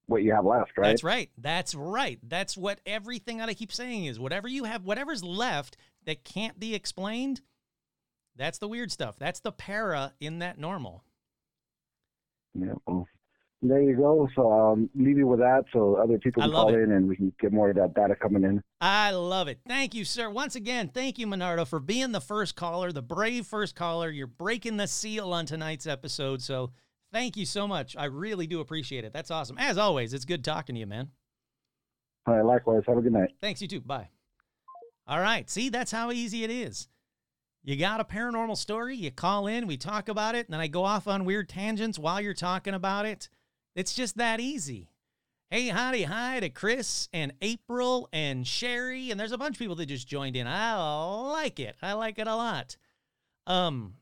what you have left, right? That's right. That's right. That's what everything that I keep saying is whatever you have, whatever's left that can't be explained, that's the weird stuff. That's the para in that normal. Yeah. Well, there you go. So um, leave you with that, so other people can call it. in, and we can get more of that data coming in. I love it. Thank you, sir. Once again, thank you, Monardo, for being the first caller, the brave first caller. You're breaking the seal on tonight's episode. So thank you so much. I really do appreciate it. That's awesome. As always, it's good talking to you, man. All right. Likewise. Have a good night. Thanks, you too. Bye. All right. See, that's how easy it is. You got a paranormal story, you call in, we talk about it, and then I go off on weird tangents while you're talking about it. It's just that easy. Hey, howdy, hi to Chris and April and Sherry, and there's a bunch of people that just joined in. I like it. I like it a lot. Um,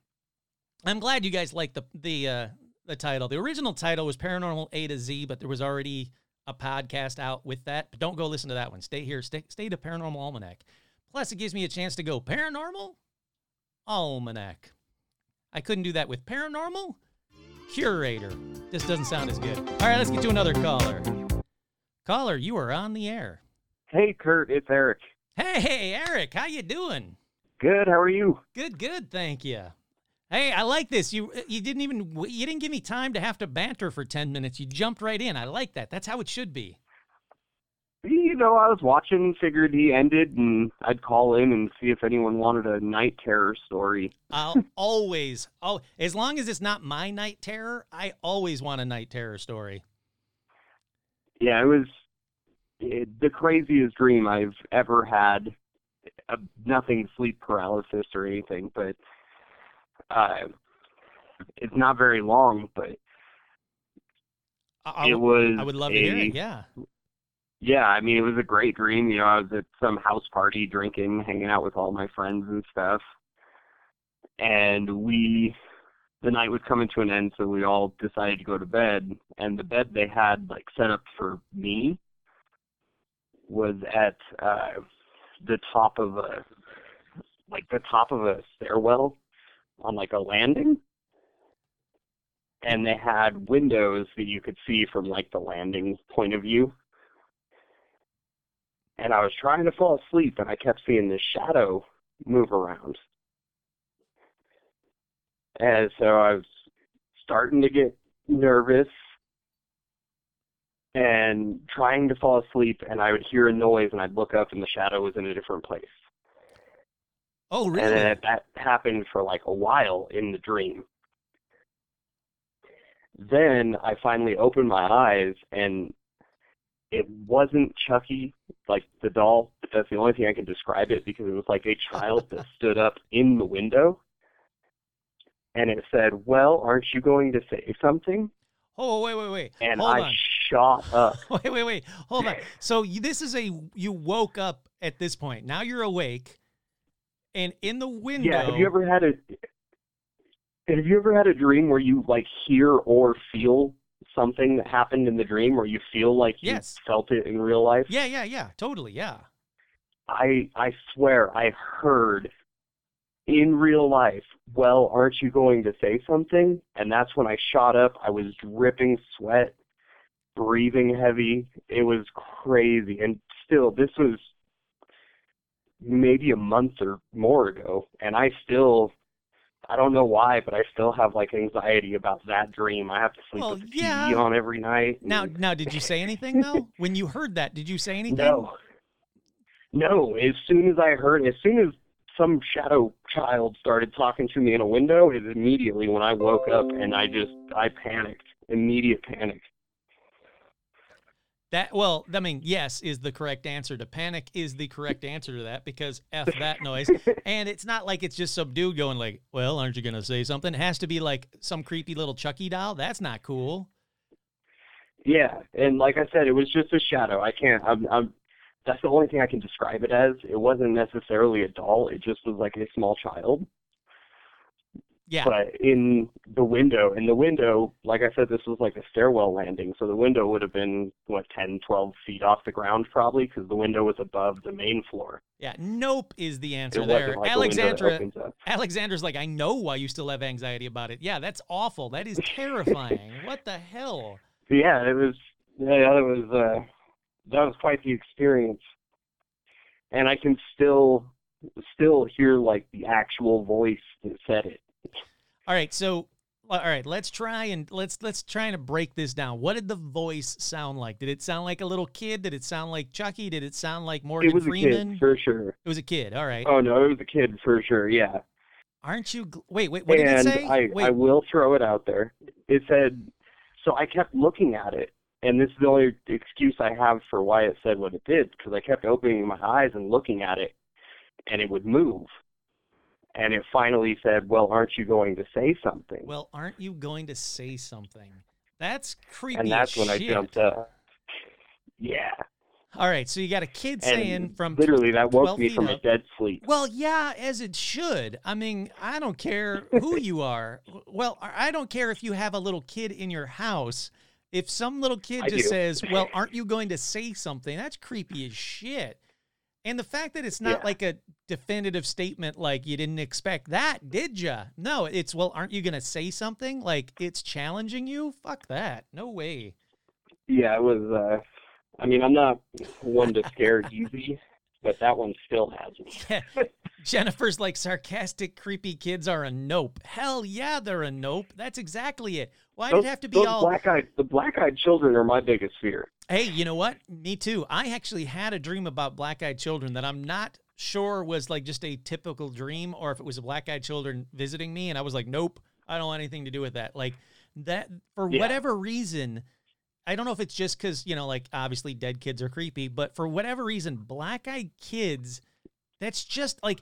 I'm glad you guys like the the uh, the title. The original title was Paranormal A to Z, but there was already a podcast out with that. But don't go listen to that one. Stay here. Stay stay to Paranormal Almanac. Plus, it gives me a chance to go Paranormal Almanac. I couldn't do that with Paranormal Curator. This doesn't sound as good. All right, let's get to another caller. Caller, you are on the air. Hey, Kurt, it's Eric. Hey, hey, Eric, how you doing? Good. How are you? Good, good, thank you. Hey, I like this. You you didn't even you didn't give me time to have to banter for 10 minutes. You jumped right in. I like that. That's how it should be. You know, I was watching, figured he ended, and I'd call in and see if anyone wanted a night terror story. I'll always oh as long as it's not my night terror, I always want a night terror story. Yeah, it was it, the craziest dream I've ever had. Uh, nothing sleep paralysis or anything, but uh, it's not very long. But I, I it would- was. I would love a, to hear it. Yeah. Yeah, I mean, it was a great dream. You know, I was at some house party drinking, hanging out with all my friends and stuff. And we, the night was coming to an end, so we all decided to go to bed. And the bed they had, like, set up for me was at uh, the top of a, like, the top of a stairwell on, like, a landing. And they had windows that you could see from, like, the landing point of view and I was trying to fall asleep, and I kept seeing this shadow move around. And so I was starting to get nervous and trying to fall asleep, and I would hear a noise, and I'd look up, and the shadow was in a different place. Oh, And really? then that happened for like a while in the dream. Then I finally opened my eyes and it wasn't Chucky, like the doll, that's the only thing I can describe it because it was like a child that stood up in the window and it said, Well, aren't you going to say something? oh, wait, wait, wait. And Hold I on. shot up. wait, wait, wait. Hold on. So you, this is a you woke up at this point. Now you're awake, and in the window. Yeah, have you ever had a have you ever had a dream where you like hear or feel something that happened in the dream where you feel like you Yes. felt it in real life? Yeah, yeah, yeah. Totally. Yeah. I I swear I heard in real life, well, aren't you going to say something? And that's when I shot up. I was dripping sweat, breathing heavy. It was crazy. And still this was maybe a month or more ago and I still I don't know why, but I still have like anxiety about that dream. I have to sleep Well, with the yeah. TV on every night. Now, now, did you say anything though? when you heard that, did you say anything? no. No, as soon as I heard, as soon as some shadow child started talking to me in a window, it immediately when I woke up and I just, I panicked. Immediate panic. That well, I mean, yes is the correct answer. To panic is the correct answer to that because f that noise. And it's not like it's just some dude going like, "Well, aren't you gonna say something?" It has to be like some creepy little Chucky doll. That's not cool. Yeah, and like I said, it was just a shadow. I can't, I'm, I'm, that's the only thing I can describe it as. It wasn't necessarily a doll. It just was like a small child. Yeah. But in the window, in the window, like I said, this was like a stairwell landing, so the window would have been what 10, 12 feet off the ground probably, because the window was above the main floor. Yeah. Nope is the answer It there. like a window that Alexandra up. Like, I know why you still have anxiety about it. Yeah, that's awful. That is terrifying. what the hell? Yeah, it was. Yeah, that was. Uh, that was quite the experience, and I can still, still hear like the actual voice that said it. All right, so uh, all right, let's try and let's let's try and break this down. What did the voice sound like? Did it sound like a little kid? Did it sound like Chucky? Did it sound like Morgan it was Freeman? a kid for sure. It was a kid. All right. Oh no, it was a kid for sure. Yeah. Aren't you? Wait, wait. What did and it say? I, wait. I will throw it out there. It said, so I kept looking at it, and this is the only excuse I have for why it said what it did, because I kept opening my eyes and looking at it, and it would move. And it finally said, well, aren't you going to say something? well, aren't you going to say something? That's creepy. and that's when I jumped up. Yeah. All right, so you got a kid saying And from literally, that woke me from a dead sleep. Well, yeah, as it should. I mean, I don't care who you are. Well, I don't care if you have a little kid in your house. If some little kid I just do. says, "Well, aren't you going to say something?" That's creepy as shit. And the fact that it's not Yeah. like a definitive statement like you didn't expect that, did you? No, it's, "Well, aren't you going to say something?" Like it's challenging you? Fuck that. No way. Yeah, it was. uh I mean, I'm not one to scare easy, but that one still has me. Jennifer's like sarcastic, creepy kids are a nope. Hell yeah, they're a nope. That's exactly it. Why did it have to be those all? black-eyed, the black-eyed children are my biggest fear. Hey, you know what? Me too. I actually had a dream about black-eyed children that I'm not sure was like just a typical dream, or if it was a black-eyed children visiting me, and I was like, nope, I don't want anything to do with that. Like that for Yeah. whatever reason. I don't know if it's just because you know, like obviously dead kids are creepy, but for whatever reason, black eyed kids, that's just like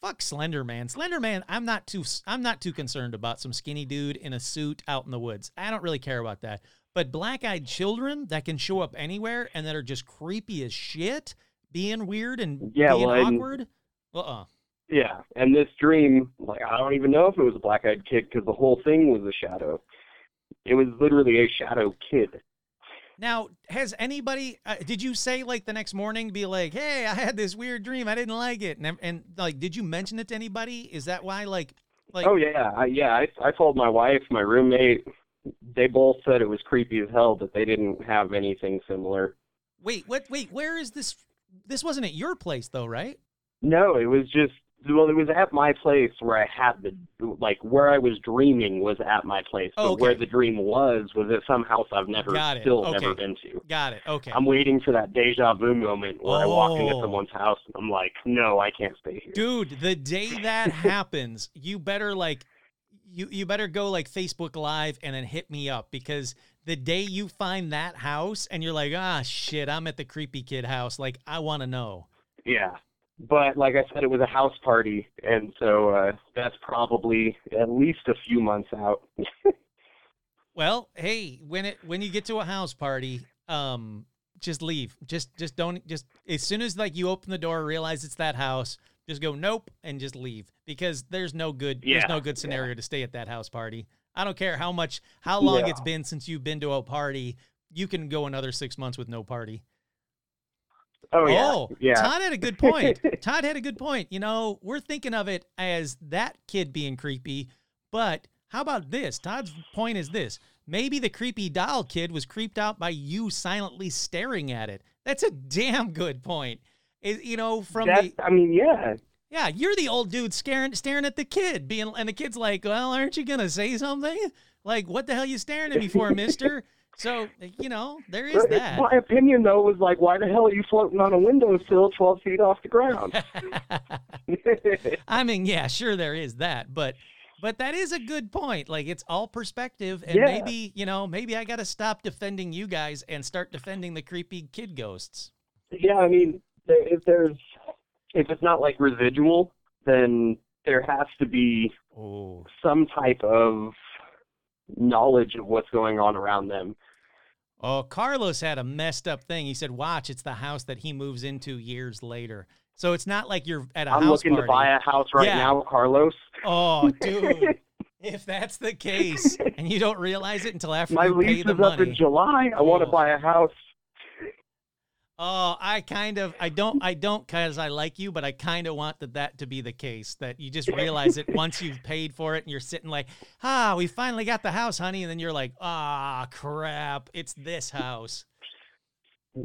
fuck Slender Man. Slender Man, I'm not too I'm not too concerned about some skinny dude in a suit out in the woods. I don't really care about that. But black eyed children that can show up anywhere and that are just creepy as shit, being weird and Yeah, being well, awkward. Uh uh Yeah, and this dream, like I don't even know if it was a black-eyed kid because the whole thing was a shadow. It was literally a shadow kid. Now, has anybody? Uh, did you say like the next morning, be like, "Hey, I had this weird dream. I didn't like it," and and like, did you mention it to anybody? Is that why? Like, like, oh yeah, I, yeah. I I told my wife, my roommate. They both said it was creepy as hell, but they didn't have anything similar. wait, what? Wait, where is this? This wasn't at your place though, right? No, it was just well, it was at my place where I had the like where I was dreaming was at my place, but Oh, okay. where the dream was was at some house I've never still Okay. never been to. Got it. Okay. I'm waiting for that deja vu moment where I walk into Oh. someone's house and I'm like, no, I can't stay here. Dude, the day that happens, you better like you you better go like Facebook live and then hit me up because the day you find that house and you're like, "Ah, shit, I'm at the creepy kid house." Like, I want to know. Yeah. But like I said, it was a house party, and so uh, that's probably at least a few months out. Well, hey, when it when you get to a house party, um, just leave. Just just don't just as soon as like you open the door, realize it's that house, just go nope and just leave because there's no good Yeah, there's no good yeah. scenario to stay at that house party. I don't care how much how long Yeah. it's been since you've been to a party. You can go another six months with no party. Oh yeah, Oh, yeah. Todd had a good point. Todd had a good point. You know, we're thinking of it as that kid being creepy, but how about this? Todd's point is this. Maybe the creepy doll kid was creeped out by you silently staring at it. That's a damn good point. Is you know, from That, the I mean, yeah. yeah, you're the old dude staring staring at the kid, being and the kid's like, Well, aren't you gonna say something? Like, what the hell you staring at me for, mister? So, you know, there is that. My opinion though was like, why the hell are you floating on a windowsill 12 feet off the ground? I mean, yeah, sure there is that, but but that is a good point. Like it's all perspective and Yeah. maybe, you know, maybe I got to stop defending you guys and start defending the creepy kid ghosts. yeah, I mean, if there's if it's not like residual, then there has to be Oh. some type of knowledge of what's going on around them. Oh, Carlos had a messed up thing. He said, "Watch, it's the house that he moves into years later." So it's not like you're at a I'm house I'm looking party. to buy a house right Yeah. now, Carlos. Oh, dude. if that's the case and you don't realize it until after My you pay lease the is up in July. I want Oh. to buy a house. Oh, I kind of, I don't, I don't, because I like you, but I kind of want that that to be the case. That you just realize it once you've paid for it, and you're sitting like, ah, we finally got the house, honey, and then you're like, ah, crap, it's this house.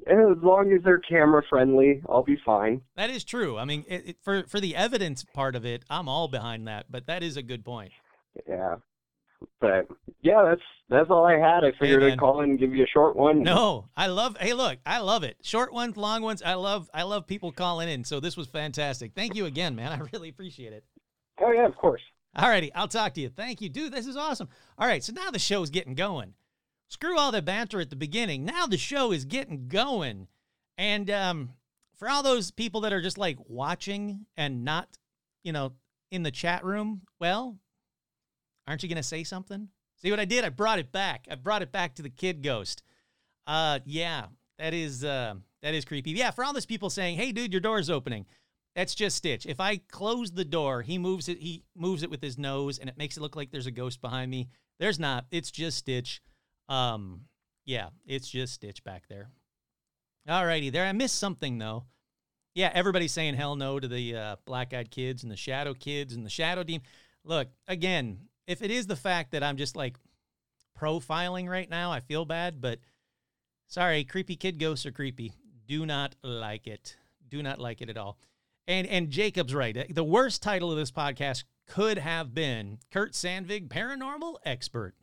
And as long as they're camera friendly, I'll be fine. That is true. I mean, it, it, for for the evidence part of it, I'm all behind that. But that is a good point. Yeah. But yeah, that's that's all I had. I figured man. I'd call in and give you a short one. No, I love. Hey, look, I love it. Short ones, long ones. I love. I love people calling in. So this was fantastic. Thank you again, man. I really appreciate it. Oh yeah, of course. Alrighty, I'll talk to you. Thank you, dude. This is awesome. All right, so now the show's getting going. Screw all the banter at the beginning. Now the show is getting going, and um, for all those people that are just like watching and not, you know, in the chat room, well, aren't you gonna say something? See what I did? I brought it back. I brought it back to the kid ghost. Uh, yeah, that is uh, that is creepy. Yeah, for all those people saying, "Hey, dude, your door's opening." That's just Stitch. If I close the door, he moves it. He moves it with his nose, and it makes it look like there's a ghost behind me. There's not. It's just Stitch. Um, yeah, it's just Stitch back there. Alrighty, there. I missed something though. Yeah, everybody's saying hell no to the uh, black-eyed kids and the shadow kids and the shadow demon. Look, again, if it is the fact that I'm just like profiling right now, I feel bad, but sorry, creepy kid ghosts are creepy. Do not like it. Do not like it at all. And and Jacob's right. Uh, the worst title of this podcast could have been Kurt Sandvig, paranormal expert.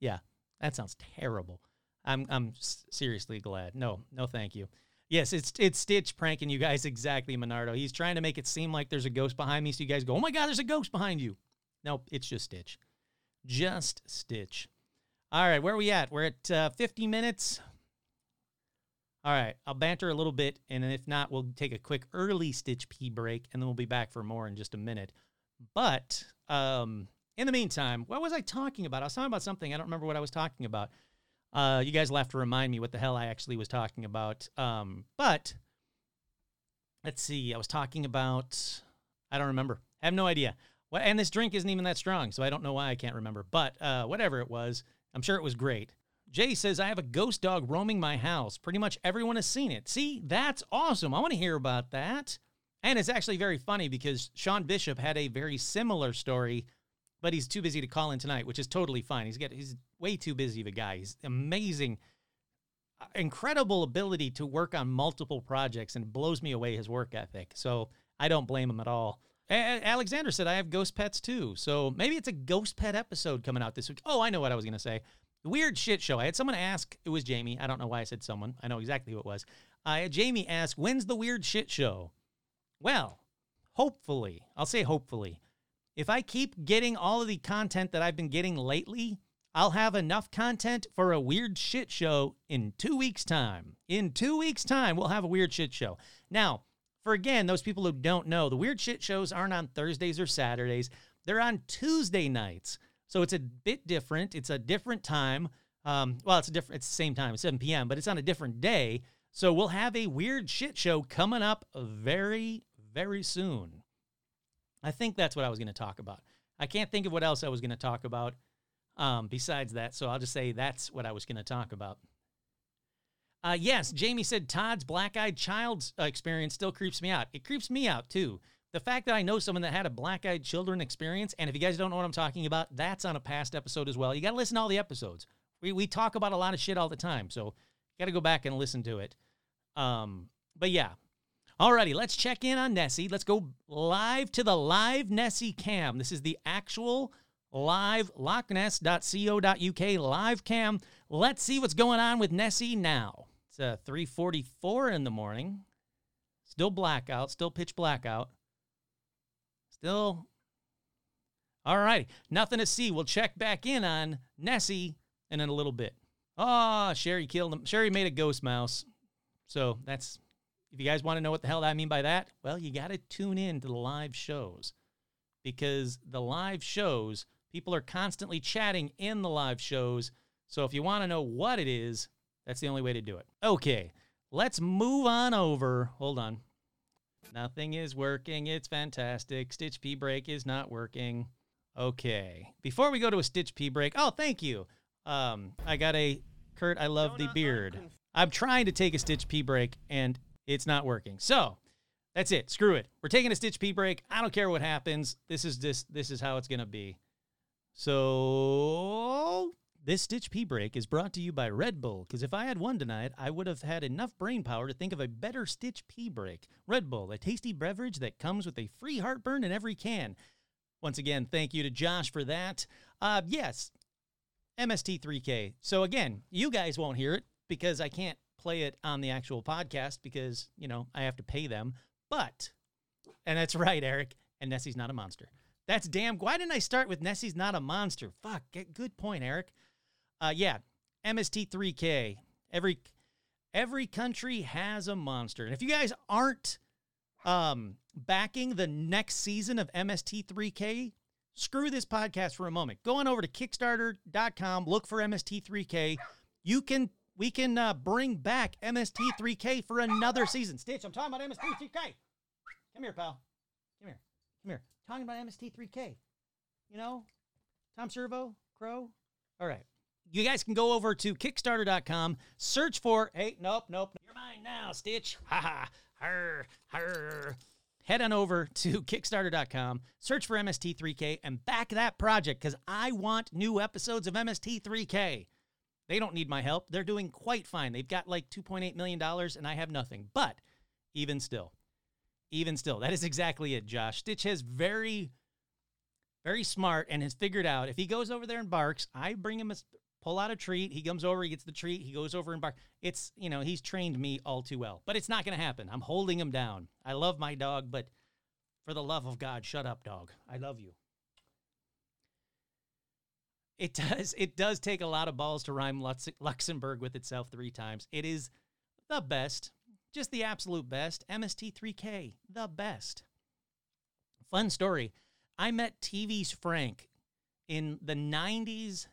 Yeah, that sounds terrible. I'm I'm seriously glad. No, no, thank you. Yes, it's it's Stitch pranking you guys exactly, Monardo. He's trying to make it seem like there's a ghost behind me, so you guys go, "Oh my God, there's a ghost behind you." Nope, it's just Stitch, just Stitch. All right, where are we at? We're at uh, 50 minutes. All right, I'll banter a little bit, and if not, we'll take a quick early Stitch P break, and then we'll be back for more in just a minute. But um, in the meantime, what was I talking about? I was talking about something. I don't remember what I was talking about. Uh, you guys will have to remind me what the hell I actually was talking about. Um, but let's see. I was talking about. I don't remember. I have no idea. What? And this drink isn't even that strong, so I don't know why I can't remember. But uh, whatever it was, I'm sure it was great. Jay says, I have a ghost dog roaming my house. Pretty much everyone has seen it. See, that's awesome. I want to hear about that. And it's actually very funny because Sean Bishop had a very similar story, but he's too busy to call in tonight, which is totally fine. He's got he's way too busy of a guy. He's amazing, uh, incredible ability to work on multiple projects and blows me away his work ethic. So I don't blame him at all. Alexander said, I have ghost pets too. So maybe it's a ghost pet episode coming out this week. Oh, I know what I was going to say. Weird shit show. I had someone ask, it was Jamie. I don't know why I said someone. I know exactly who it was. I had Jamie ask, when's the weird shit show? Well, hopefully, I'll say hopefully, if I keep getting all of the content that I've been getting lately, I'll have enough content for a weird shit show in two weeks' time. In two weeks' time, we'll have a weird shit show. Now, for again, those people who don't know, the weird shit shows aren't on Thursdays or Saturdays, they're on Tuesday nights. So it's a bit different. It's a different time. Um, well, it's a different. It's the same time, 7 p.m., but it's on a different day. So we'll have a weird shit show coming up very, very soon. I think that's what I was going to talk about. I can't think of what else I was going to talk about um, besides that. So I'll just say that's what I was going to talk about. Uh, yes, Jamie said Todd's black eyed child's uh, experience still creeps me out. It creeps me out too the fact that I know someone that had a black eyed children experience, and if you guys don't know what I'm talking about, that's on a past episode as well. You got to listen to all the episodes. We, we talk about a lot of shit all the time, so you got to go back and listen to it. Um, but yeah. Alrighty, let's check in on Nessie. Let's go live to the live Nessie cam. This is the actual live lochness.co.uk live cam. Let's see what's going on with Nessie now. It's uh, 3:44 in the morning. Still blackout, still pitch blackout. Still. All righty. Nothing to see. We'll check back in on Nessie and in a little bit. Ah, oh, Sherry killed him. Sherry made a ghost mouse. So that's, if you guys want to know what the hell I mean by that, well, you got to tune in to the live shows because the live shows, people are constantly chatting in the live shows. So if you want to know what it is, that's the only way to do it. Okay, let's move on over. Hold on. Nothing is working. It's fantastic. Stitch P break is not working. Okay. Before we go to a Stitch P break, oh, thank you. Um, I got a Kurt, I love the beard. I'm trying to take a Stitch P break and it's not working. So that's it. Screw it. We're taking a Stitch P break. I don't care what happens. This is this this is how it's gonna be. So this Stitch P break is brought to you by Red Bull, because if I had one tonight, I would have had enough brain power to think of a better Stitch P break. Red Bull, a tasty beverage that comes with a free heartburn in every can. Once again, thank you to Josh for that. Uh, yes, MST3K. So again, you guys won't hear it because I can't play it on the actual podcast because, you know, I have to pay them. But, and that's right, Eric, and Nessie's not a monster. That's damn. Why didn't I start with Nessie's not a monster? Fuck. Good point, Eric. Uh, yeah, MST3K. Every every country has a monster, and if you guys aren't um, backing the next season of MST3K, screw this podcast for a moment. Go on over to Kickstarter.com. Look for MST3K. You can we can uh, bring back MST3K for another season. Stitch, I'm talking about MST3K. Come here, pal. Come here. Come here. Talking about MST3K. You know, Tom Servo, Crow. All right you guys can go over to Kickstarter.com, search for, hey, nope, nope, you're mine now, Stitch. Ha ha, her, her. Head on over to Kickstarter.com, search for MST3K, and back that project because I want new episodes of MST3K. They don't need my help. They're doing quite fine. They've got like $2.8 million, and I have nothing. But even still, even still, that is exactly it, Josh. Stitch has very, very smart and has figured out if he goes over there and barks, I bring him a pull out a treat. He comes over, he gets the treat, he goes over and bark. It's, you know, he's trained me all too well. But it's not going to happen. I'm holding him down. I love my dog, but for the love of God, shut up, dog. I love you. It does. It does take a lot of balls to rhyme Lux- Luxembourg with itself three times. It is the best, just the absolute best. MST3K, the best. Fun story. I met TV's Frank in the 90s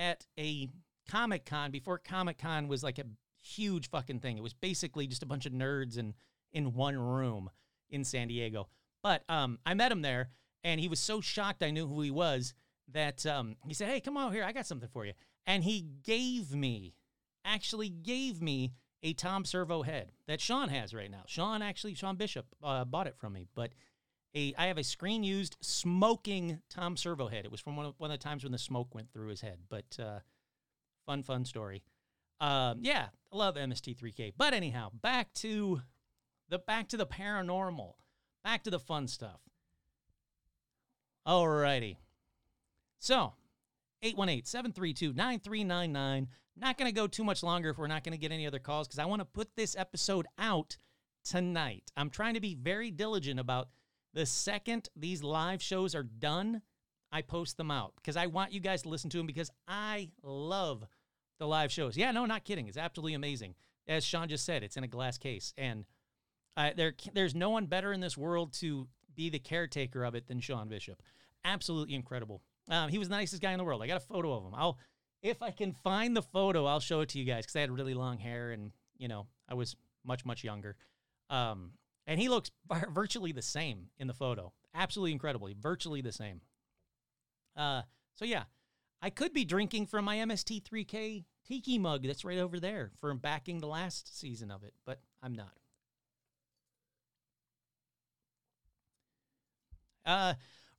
at a Comic Con before Comic Con was like a huge fucking thing. It was basically just a bunch of nerds in in one room in San Diego. But um, I met him there, and he was so shocked I knew who he was that um, he said, "Hey, come on here, I got something for you." And he gave me, actually gave me a Tom Servo head that Sean has right now. Sean actually, Sean Bishop uh, bought it from me, but a I have a screen used smoking Tom Servo head. It was from one of, one of the times when the smoke went through his head. But uh, fun, fun story. Um, yeah, I love MST3K. But anyhow, back to the back to the paranormal, back to the fun stuff. Alrighty. So, 818-732-9399. Not to go too much longer if we're not to get any other calls because I want to put this episode out tonight. I'm trying to be very diligent about the second these live shows are done, I post them out because I want you guys to listen to them because I love the live shows. Yeah, no, not kidding. It's absolutely amazing. As Sean just said, it's in a glass case, and uh, there there's no one better in this world to be the caretaker of it than Sean Bishop. Absolutely incredible. Um, he was the nicest guy in the world. I got a photo of him. I'll if I can find the photo, I'll show it to you guys because I had really long hair and you know I was much much younger. Um, and he looks virtually the same in the photo. Absolutely incredibly, virtually the same. Uh, so yeah, I could be drinking from my MST3K tiki mug that's right over there from backing the last season of it, but I'm not. Uh,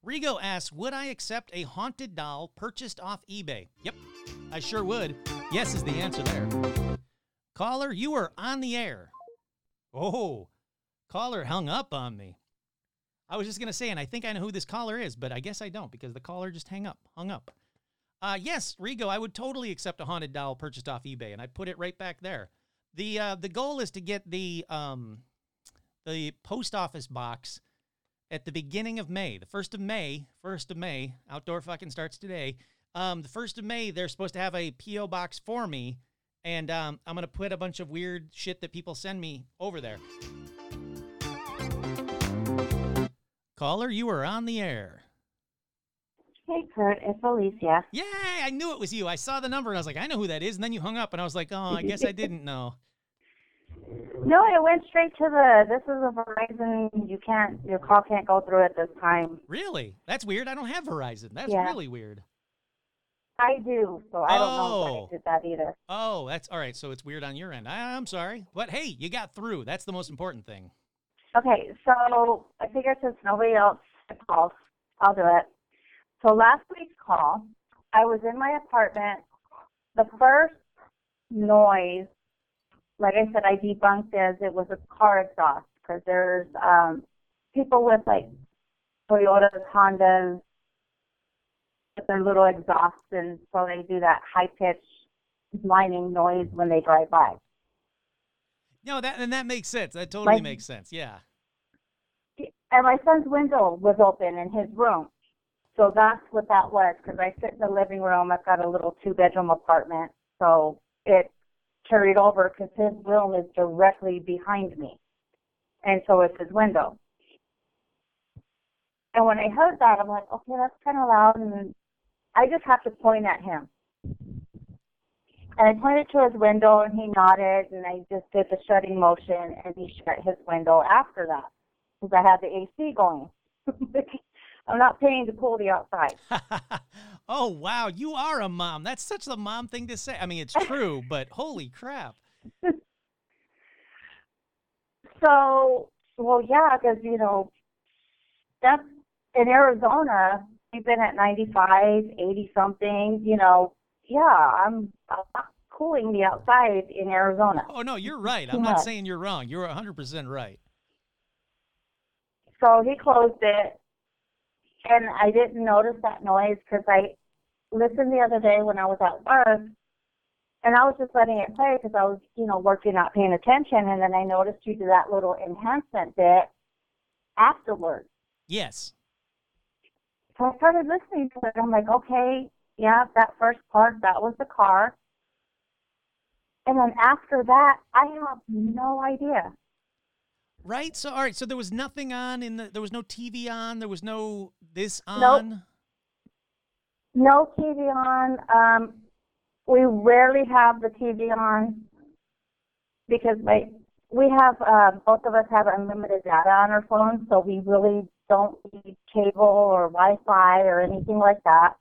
Rigo asks, would I accept a haunted doll purchased off eBay? Yep, I sure would. Yes is the answer there. Caller, you are on the air. Oh, caller hung up on me. I was just going to say, and I think I know who this caller is, but I guess I don't because the caller just hang up, hung up. Uh, yes, Rigo, I would totally accept a haunted doll purchased off eBay, and I'd put it right back there. The uh, the goal is to get the um, the post office box at the beginning of May, the first of May, first of May. Outdoor fucking starts today. Um, the first of May, they're supposed to have a PO box for me, and um, I'm gonna put a bunch of weird shit that people send me over there. Caller, you are on the air. Hey, Kurt, it's Alicia. Yay! I knew it was you. I saw the number and I was like, I know who that is. And then you hung up and I was like, oh, I guess I didn't know. No, it went straight to the. This is a Verizon. You can't. Your call can't go through at this time. Really? That's weird. I don't have Verizon. That's Yeah. really weird. I do, so I don't know Oh. if I oh. did that either. Oh, that's all right. So it's weird on your end. I, I'm sorry. But hey, you got through. That's the most important thing. Okay, so I figured since nobody else calls, I'll do it. So last week's call, I was in my apartment. The first noise, like I said, I debunked as it was a car exhaust because there's um, people with like Toyotas, Hondas, with their little exhausts, and so they do that high pitched whining noise when they drive by. No, that and that makes sense. That totally Like- makes sense. Yeah. and my son's window was open in his room. So that's what that was because I sit in the living room. I've got a little two bedroom apartment. So it carried over because his room is directly behind me. And so it's his window. And when I heard that, I'm like, okay, that's kind of loud. And I just have to point at him. And I pointed to his window and he nodded and I just did the shutting motion and he shut his window after that because I had the AC going. I'm not paying to cool the outside. oh wow, you are a mom. That's such the mom thing to say. I mean, it's true, but holy crap. So, well, yeah, because you know, that's in Arizona. We've been at 95, 80 something. You know, yeah, I'm, I'm not cooling the outside in Arizona. Oh no, you're right. I'm not saying you're wrong. You're 100% right. So he closed it, and I didn't notice that noise because I listened the other day when I was at work, and I was just letting it play because I was, you know, working, not paying attention, and then I noticed you do that little enhancement bit afterwards. Yes. So I started listening to it. I'm like, okay, yeah, that first part, that was the car. And then after that, I have no idea. Right. So all right. So there was nothing on in the. There was no TV on. There was no this Nope. on. No TV on. Um, we rarely have the TV on because my we have uh, both of us have unlimited data on our phones, so we really don't need cable or Wi-Fi or anything like that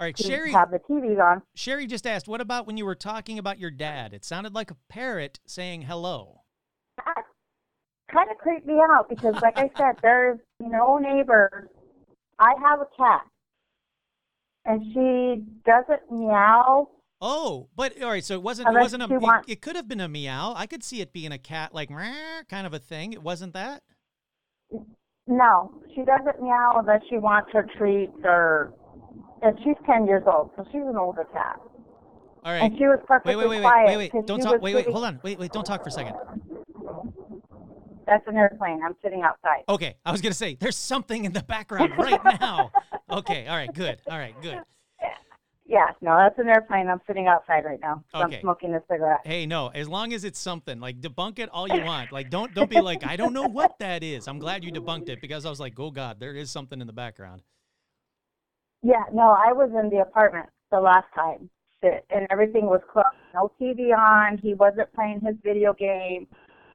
All right. Sherry. have the TV on. Sherry just asked, "What about when you were talking about your dad? It sounded like a parrot saying hello." That kind of creeped me out because, like I said, there's no neighbors. I have a cat, and she doesn't meow Oh, but all right. So it wasn't. It wasn't a. It, want- it could have been a meow. I could see it being a cat, like kind of a thing. It wasn't that. No, she doesn't meow unless she wants her treats or. And she's ten years old, so she's an older cat. All right. And she was perfectly Wait, wait, wait, quiet. wait, wait, wait. Don't talk. Wait, wait. sitting- Hold on. Wait, wait. Don't talk for a second. That's an airplane. I'm sitting outside. Okay, I was gonna say there's something in the background right now. Okay. All right. Good. All right. Good. Yeah, no, that's an airplane. I'm sitting outside right now. So Okay. I'm smoking a cigarette. Hey, no. As long as it's something, like debunk it all you want. Like don't don't be like I don't know what that is. I'm glad you debunked it because I was like, oh god, there is something in the background. Yeah, no, I was in the apartment the last time, and everything was closed. No TV on. He wasn't playing his video game.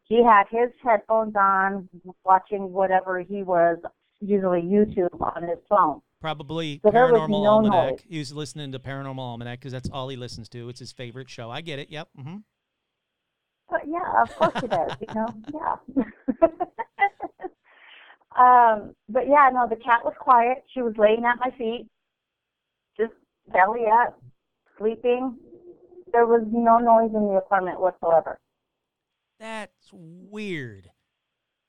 He had his headphones on, watching whatever he was, usually YouTube on his phone. Probably So Paranormal no Almanac. noise. He was listening to Paranormal Almanac because that's all he listens to. It's his favorite show. I get it. Yep. hmm But yeah, of course he does. You know, yeah. um, but yeah, no, the cat was quiet. She was laying at my feet, belly up, sleeping. There was no noise in the apartment whatsoever. That's weird.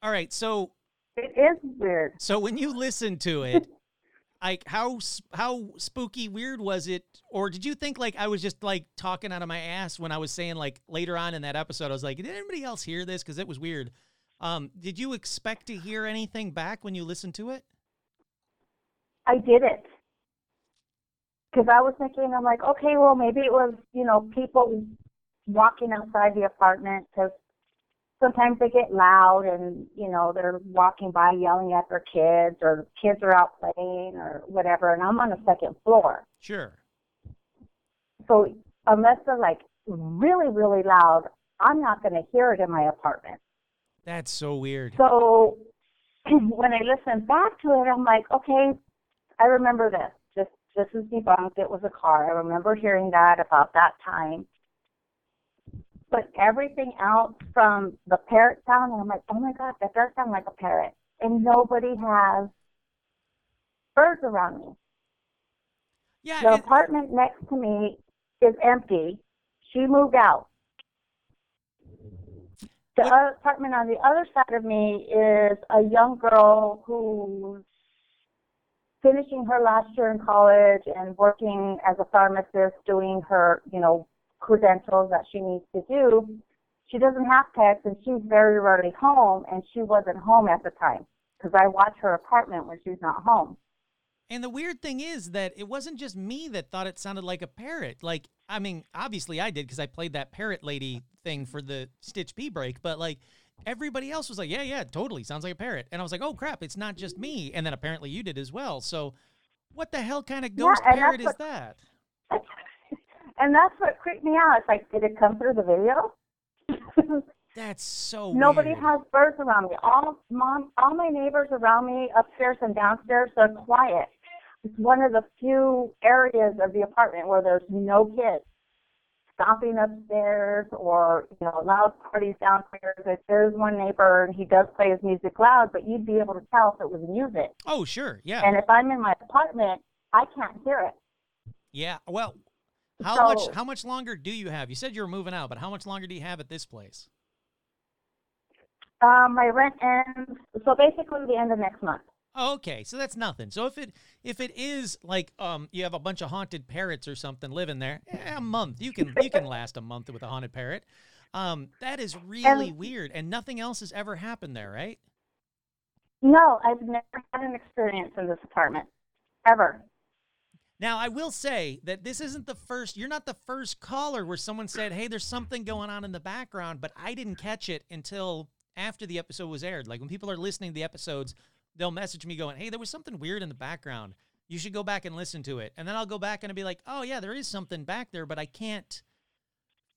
All right. So It is weird. so when you listen to it, like how how spooky weird was it, or did you think like I was just like talking out of my ass when I was saying like later on in that episode I was like, did anybody else hear this? Because it was weird. Um, did you expect to hear anything back when you listened to it? I did it. Because I was thinking, I'm like, okay, well, maybe it was, you know, people walking outside the apartment because sometimes they get loud and, you know, they're walking by yelling at their kids or kids are out playing or whatever. And I'm on the second floor. Sure. So unless they're like really, really loud, I'm not going to hear it in my apartment. That's so weird. So when I listened back to it, I'm like, okay, I remember this. This is debunked. It was a car. I remember hearing that about that time. But everything else from the parrot sound, and I'm like, oh my god, that does sound like a parrot. And nobody has birds around me. Yeah. The apartment next to me is empty. She moved out. The What- apartment on the other side of me is a young girl who's finishing her last year in college and working as a pharmacist, doing her, you know, credentials that she needs to do. She doesn't have pets, and she's very rarely home, and she wasn't home at the time because I watch her apartment when she's not home. And the weird thing is that it wasn't just me that thought it sounded like a parrot. Like, I mean, obviously I did because I played that parrot lady thing for the Stitch P break, but like everybody else was like, yeah, yeah, totally sounds like a parrot. And I was like, oh crap, it's not just me. And then apparently you did as well. So what the hell kind of ghost and parrot is that? and that's what creeped me out. It's like, did it come through the video? That's so Nobody weird. has birds around me. All mom, all my neighbors around me, upstairs and downstairs, are quiet. It's one of the few areas of the apartment where there's no kids stomping upstairs or you know loud parties downstairs. If there's one neighbor and he does play his music loud, but you'd be able to tell if it was music. Oh, sure. Yeah. And if I'm in my apartment, I can't hear it. yeah. Well, how much how much longer do you have? You said you were moving out, but how much longer do you have at this place? Um, my rent ends so basically the end of next month. Oh, okay, so that's nothing. So if it if it is like um you have a bunch of haunted parrots or something living there, eh, a month you can you can last a month with a haunted parrot. Um, that is really weird, and nothing else has ever happened there, right? No, I've never had an experience in this apartment ever. Now, I will say that this isn't the first, you're not the first caller where someone said, hey, there's something going on in the background, but I didn't catch it until after the episode was aired. Like when people are listening to the episodes, they'll message me going, hey, there was something weird in the background. You should go back and listen to it. And then I'll go back and I'll be like, oh, yeah, there is something back there, but I can't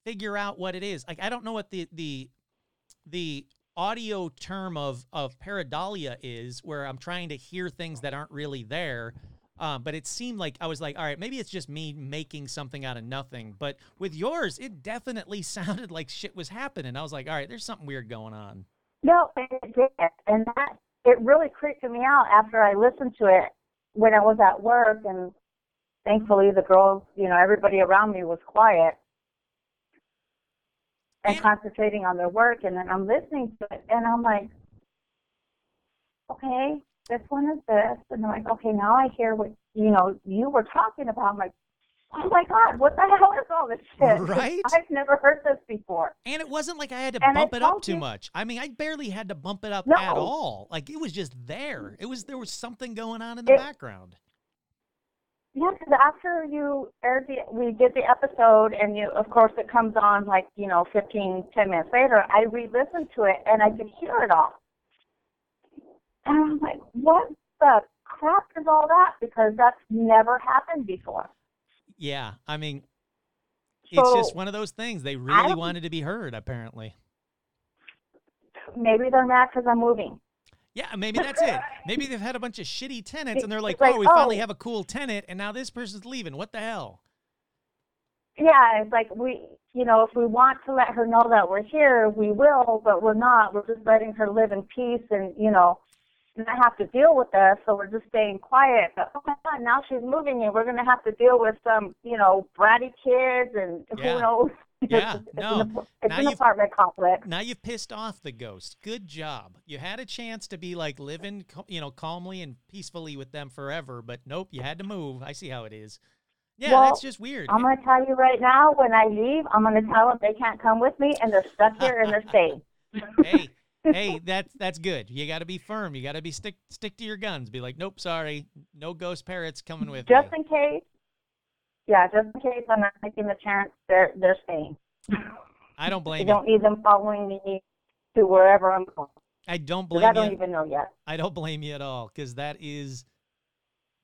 figure out what it is. Like I don't know what the the the audio term of of pareidolia is, where I'm trying to hear things that aren't really there. Um, but it seemed like I was like, all right, maybe it's just me making something out of nothing. But with yours, it definitely sounded like shit was happening. I was like, all right, there's something weird going on. No, it did, and that it really creeped me out after I listened to it when I was at work, and thankfully the girls, you know, everybody around me was quiet and Yeah. concentrating on their work, and then I'm listening to it, and I'm like, okay, this one is this, and I'm like, okay, now I hear what you know you were talking about. I'm like, oh my god, what the hell is all this shit? Right? I've never heard this before. And it wasn't like I had to And I bump it up too you- much. I mean, I barely had to bump it up No. at all. Like it was just there. It was there was something going on in the It- background. Yeah, because after you aired the, we did the episode, and you, of course, it comes on like you know, fifteen, ten minutes later. I re-listened to it, and I could hear it all. And I'm like, what the crap is all that? Because that's never happened before. Yeah, I mean, it's just one of those things. They really wanted to be heard, apparently. Maybe they're mad because I'm moving. Yeah, maybe that's it. Maybe they've had a bunch of shitty tenants, and they're like, like, "Oh, we finally oh. have a cool tenant, and now this person's leaving. What the hell?" Yeah, it's like we, you know, if we want to let her know that we're here, we will, but we're not. We're just letting her live in peace and, you know, not have to deal with us. So we're just staying quiet. But oh my God, now she's moving and we're going to have to deal with some, you know, bratty kids and Yeah. who knows. Yeah, it's no. An, it's Now an apartment complex. Now you've pissed off the ghost. Good job. You had a chance to be like living, you know, calmly and peacefully with them forever, but nope, you had to move. I see how it is. Yeah, Well, that's just weird. I'm going to tell you right now, when I leave, I'm going to tell them they can't come with me and they're stuck here and they're staying. hey, hey, that's that's good. You got to be firm. You got to be stick stick to your guns. Be like, nope, sorry, no ghost parrots coming with Just me. in case. Yeah, just in case I'm not taking the chance, they're, they're staying. I don't blame you. don't need them following me to wherever I'm going. I don't blame I don't you. even know yet. I don't blame you at all because that is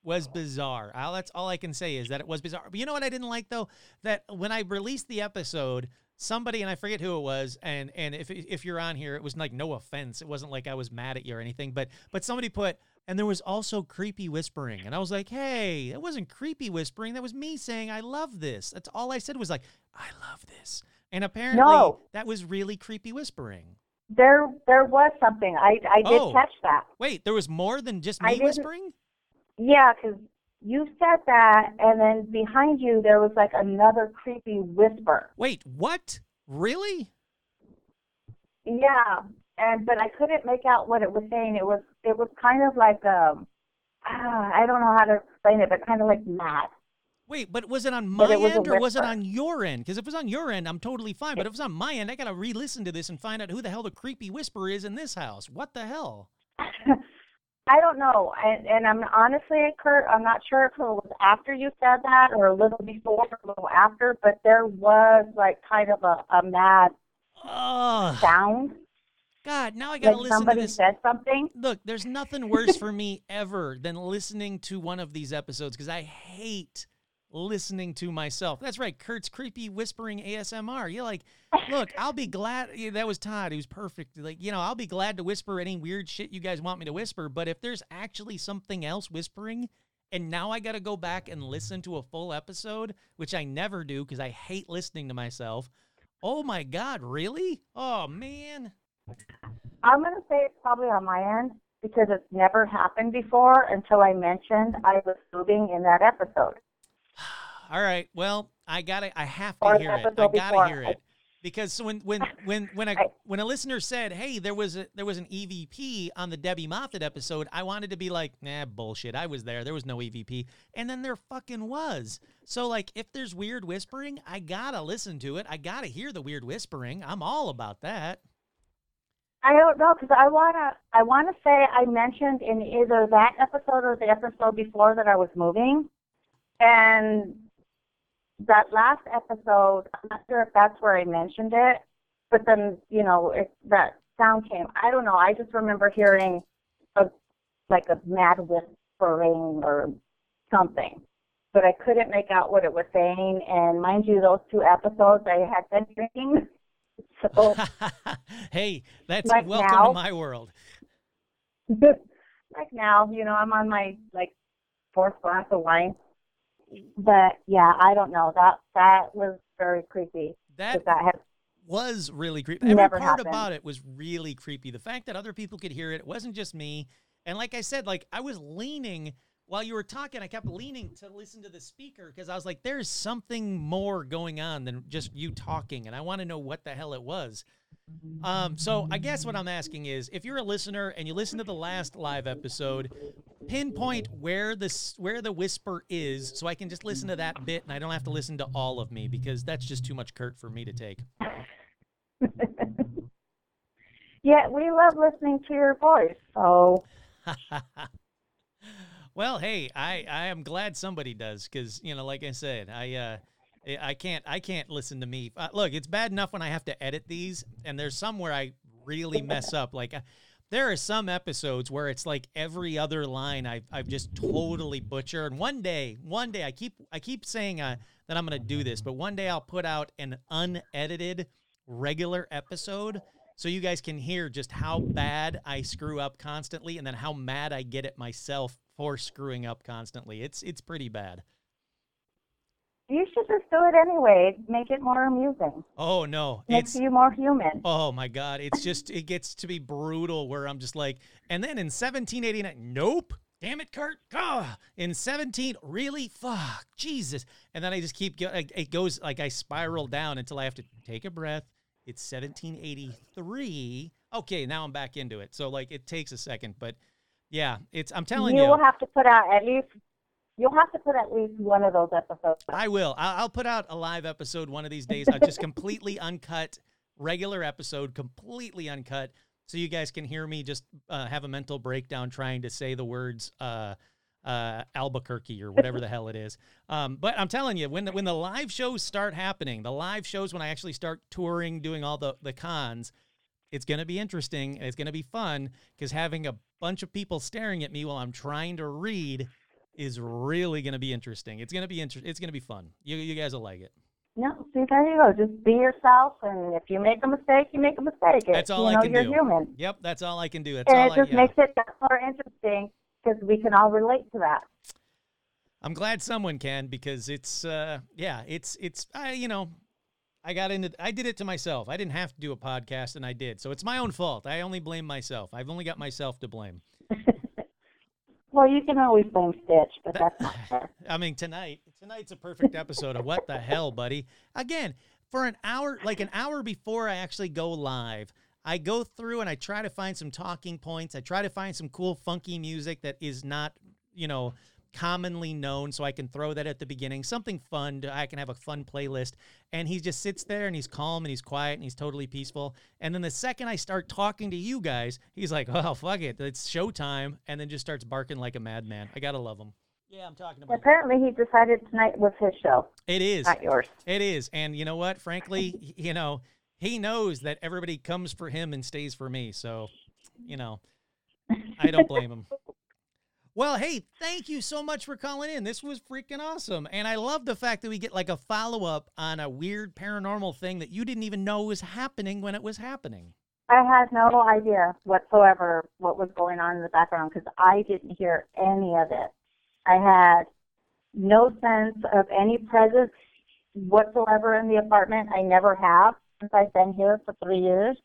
was bizarre. All that's all I can say is that it was bizarre. But you know what I didn't like though that when I released the episode, somebody and I forget who it was, and and if if you're on here, it was like no offense. It wasn't like I was mad at you or anything, but but somebody put. And there was also creepy whispering. And I was like, hey, that wasn't creepy whispering. That was me saying, I love this. That's all I said was like, I love this. And apparently No. that was really creepy whispering. There, there was something. I, I did Oh. catch that. Wait, there was more than just me whispering yeah 'cause you said that, and then behind you there was like another creepy whisper. Wait, what? Really? Yeah, and but I couldn't make out what it was saying. It was, it was kind of like um, ah, I don't know how to explain it, but kind of like mad. Wait, but was it on my it was end or was it on your end? Because if it was on your end, I'm totally fine. But if it was on my end, I gotta re-listen to this and find out who the hell the creepy whisper is in this house. What the hell? I don't know, and, and I'm honestly, Kurt, I'm not sure if it was after you said that or a little before or a little after, but there was like kind of a, a mad sound, God! Now I gotta like listen to somebody this. said something. Look, there's nothing worse for me ever than listening to one of these episodes because I hate listening to myself. That's right, Kurt's creepy whispering ASMR. You're like, look, I'll be glad. Yeah, that was Todd. Was perfect. Like, you know, I'll be glad to whisper any weird shit you guys want me to whisper. But if there's actually something else whispering, and now I got to go back and listen to a full episode, which I never do because I hate listening to myself. Oh my God, really? Oh man. I'm going to say it's probably on my end because it's never happened before until I mentioned I was moving in that episode. All right. Well, I gotta. I have to hear it. I gotta hear it because when when when when a I- when a listener said, "Hey, there was a there was an EVP on the Debbie Moffat episode," I wanted to be like, "Nah, bullshit. I was there. There was no EVP." And then there fucking was. So like, if there's weird whispering, I gotta listen to it. I gotta hear the weird whispering. I'm all about that. I don't know because I wanna I wanna say I mentioned in either that episode or the episode before that I was moving, And that last episode, I'm not sure if that's where I mentioned it, but then, you know, it, that sound came. I don't know. I just remember hearing a like a mad whispering or something, but I couldn't make out what it was saying. And mind you, those two episodes I had been drinking, so hey, that's Like welcome now? to my world. like now, you know, I'm on my like fourth glass of wine. But yeah, I don't know. That that was very creepy. That, that had was really creepy. Every part happened. about it was really creepy. The fact that other people could hear it, it wasn't just me. And like I said, like I was leaning while you were talking, I kept leaning to listen to the speaker because I was like, there's something more going on than just you talking, and I want to know what the hell it was. Um, so I guess what I'm asking is, if you're a listener and you listen to the last live episode, pinpoint where this where the whisper is, so I can just listen to that bit and I don't have to listen to all of me because that's just too much Kurt for me to take. Yeah, we love listening to your voice. So well, hey, I, I am glad somebody does because you know, like I said, I uh, I- can't I can't listen to me. Uh, look, it's bad enough when I have to edit these, and there's some where I really mess up. Like uh, there are some episodes where it's like every other line I've I've just totally butchered. And one day, one day, I keep I keep saying uh, that I'm gonna do this, but one day I'll put out an unedited regular episode so you guys can hear just how bad I screw up constantly and then how mad I get at myself for screwing up constantly. It's it's pretty bad. You should just do it anyway. Make it more amusing. Oh no, Makes it's you more human. oh my god, it's just it gets to be brutal where I'm just like, and then in 1789, nope. Damn it, Kurt. Ah, in 17, really? Fuck, Jesus. And then I just keep, going. it goes like I spiral down until I have to take a breath. It's 1783. Okay, now I'm back into it. So, like, it takes a second, but yeah, it's, I'm telling you you. will have to put out at least. You'll have to put at least one of those episodes. I will. I'll, I'll put out a live episode one of these days. I'll just completely uncut, regular episode, completely uncut, so you guys can hear me just uh, have a mental breakdown trying to say the words uh, uh, Albuquerque or whatever the hell it is. Um, but I'm telling you, when the, when the live shows start happening, the live shows when I actually start touring, doing all the the cons, it's going to be interesting. and It's going to be fun because having a bunch of people staring at me while I'm trying to read is really going to be interesting. It's going to be inter- It's going to be fun. You you guys will like it. No, see, there you go. Just be yourself, and if you make a mistake, you make a mistake. That's all you I know, can you're do. human. Yep, that's all I can do. That's And all it just I. Yeah. makes it that more interesting because we can all relate to that. I'm glad someone can because it's uh yeah it's it's I you know I got into I did it to myself. I didn't have to do a podcast and I did. So it's my own fault. I only blame myself. I've only got myself to blame. Well, you can always blame Stitch, but that's not fair. I mean tonight tonight's a perfect episode of what the hell, buddy. Again, for an hour like an hour before I actually go live, I go through and I try to find some talking points. I try to find some cool funky music that is not, you know, commonly known so I can throw that at the beginning. Something fun. To, I can have a fun playlist. And he just sits there and he's calm and he's quiet and he's totally peaceful. And then the second I start talking to you guys, he's like, "Oh, fuck it. It's showtime." And then just starts barking like a madman. I got to love him. Yeah, I'm talking about Apparently, he decided tonight was his show, It is. not yours. It is. And you know what? Frankly, you know, he knows that everybody comes for him and stays for me. So, you know, I don't blame him. Well, hey, thank you so much for calling in. This was freaking awesome. And I love the fact that we get like a follow up on a weird paranormal thing that you didn't even know was happening when it was happening. I had no idea whatsoever what was going on in the background because I didn't hear any of it. I had no sense of any presence whatsoever in the apartment. I never have since I've been here for three years.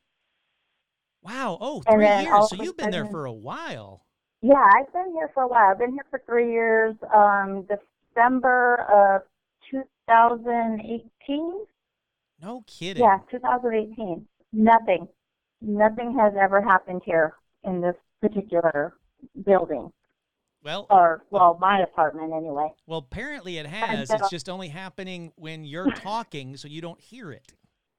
Wow. Oh, three years. So you've been there for a while. Yeah, I've been here for a while. I've been here for three years. Um, December of 2018. No kidding. Yeah, 2018. Nothing. Nothing has ever happened here in this particular building, Well, or well, my apartment anyway. well, apparently it has. It's just only happening when you're talking, so you don't hear it.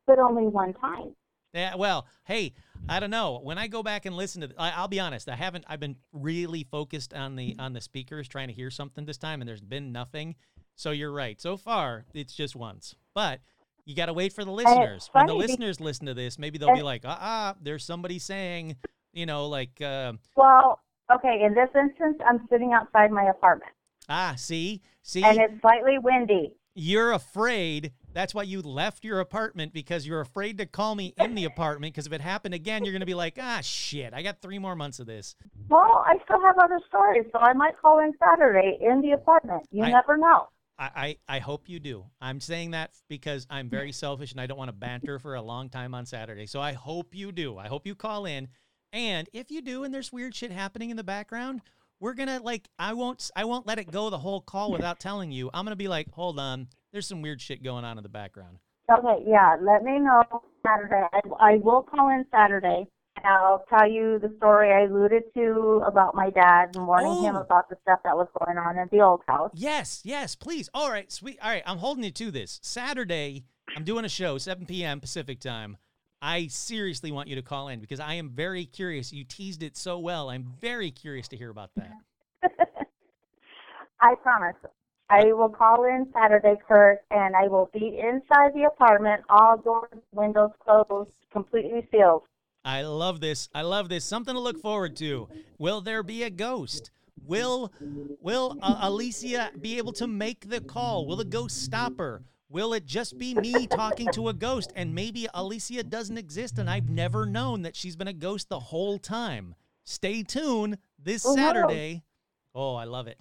But only one time. Yeah, well, hey, I don't know. When I go back and listen to, th- I, I'll be honest. I haven't. I've been really focused on the on the speakers, trying to hear something this time, and there's been nothing. So you're right. So far, it's just once. But you got to wait for the listeners. When the listeners listen to this, maybe they'll be like, ah, ah, there's somebody saying, you know, like, uh, Well, okay, in this instance, I'm sitting outside my apartment, ah, see, see, and it's slightly windy. you're afraid. That's why you left your apartment because you're afraid to call me in the apartment. Because if it happened again, you're going to be like, ah, shit, I got three more months of this. Well, I still have other stories, so I might call in Saturday in the apartment. You I- never know. I, I, I hope you do. I'm saying that because I'm very selfish and I don't want to banter for a long time on Saturday. So I hope you do. I hope you call in. And if you do and there's weird shit happening in the background, we're gonna like I won't I won't let it go the whole call without telling you. I'm gonna be like, hold on, there's some weird shit going on in the background. Okay, yeah, let me know Saturday. I, I will call in Saturday. and I'll tell you the story I alluded to about my dad and warning him Oh. about the stuff that was going on at the old house. Yes, yes, please. All right, sweet. All right, I'm holding you to this. Saturday, I'm doing a show, 7 p.m. Pacific time. I seriously want you to call in because I am very curious. You teased it so well. I'm very curious to hear about that. I promise. I will call in Saturday, Kurt, and I will be inside the apartment, all doors, windows closed, completely sealed. I love this. I love this. Something to look forward to. Will there be a ghost? Will Will uh, Alicia be able to make the call? Will the ghost stop her? Will it just be me talking to a ghost and maybe Alicia doesn't exist and I've never known that she's been a ghost the whole time? Stay tuned this Saturday. Oh, I love it.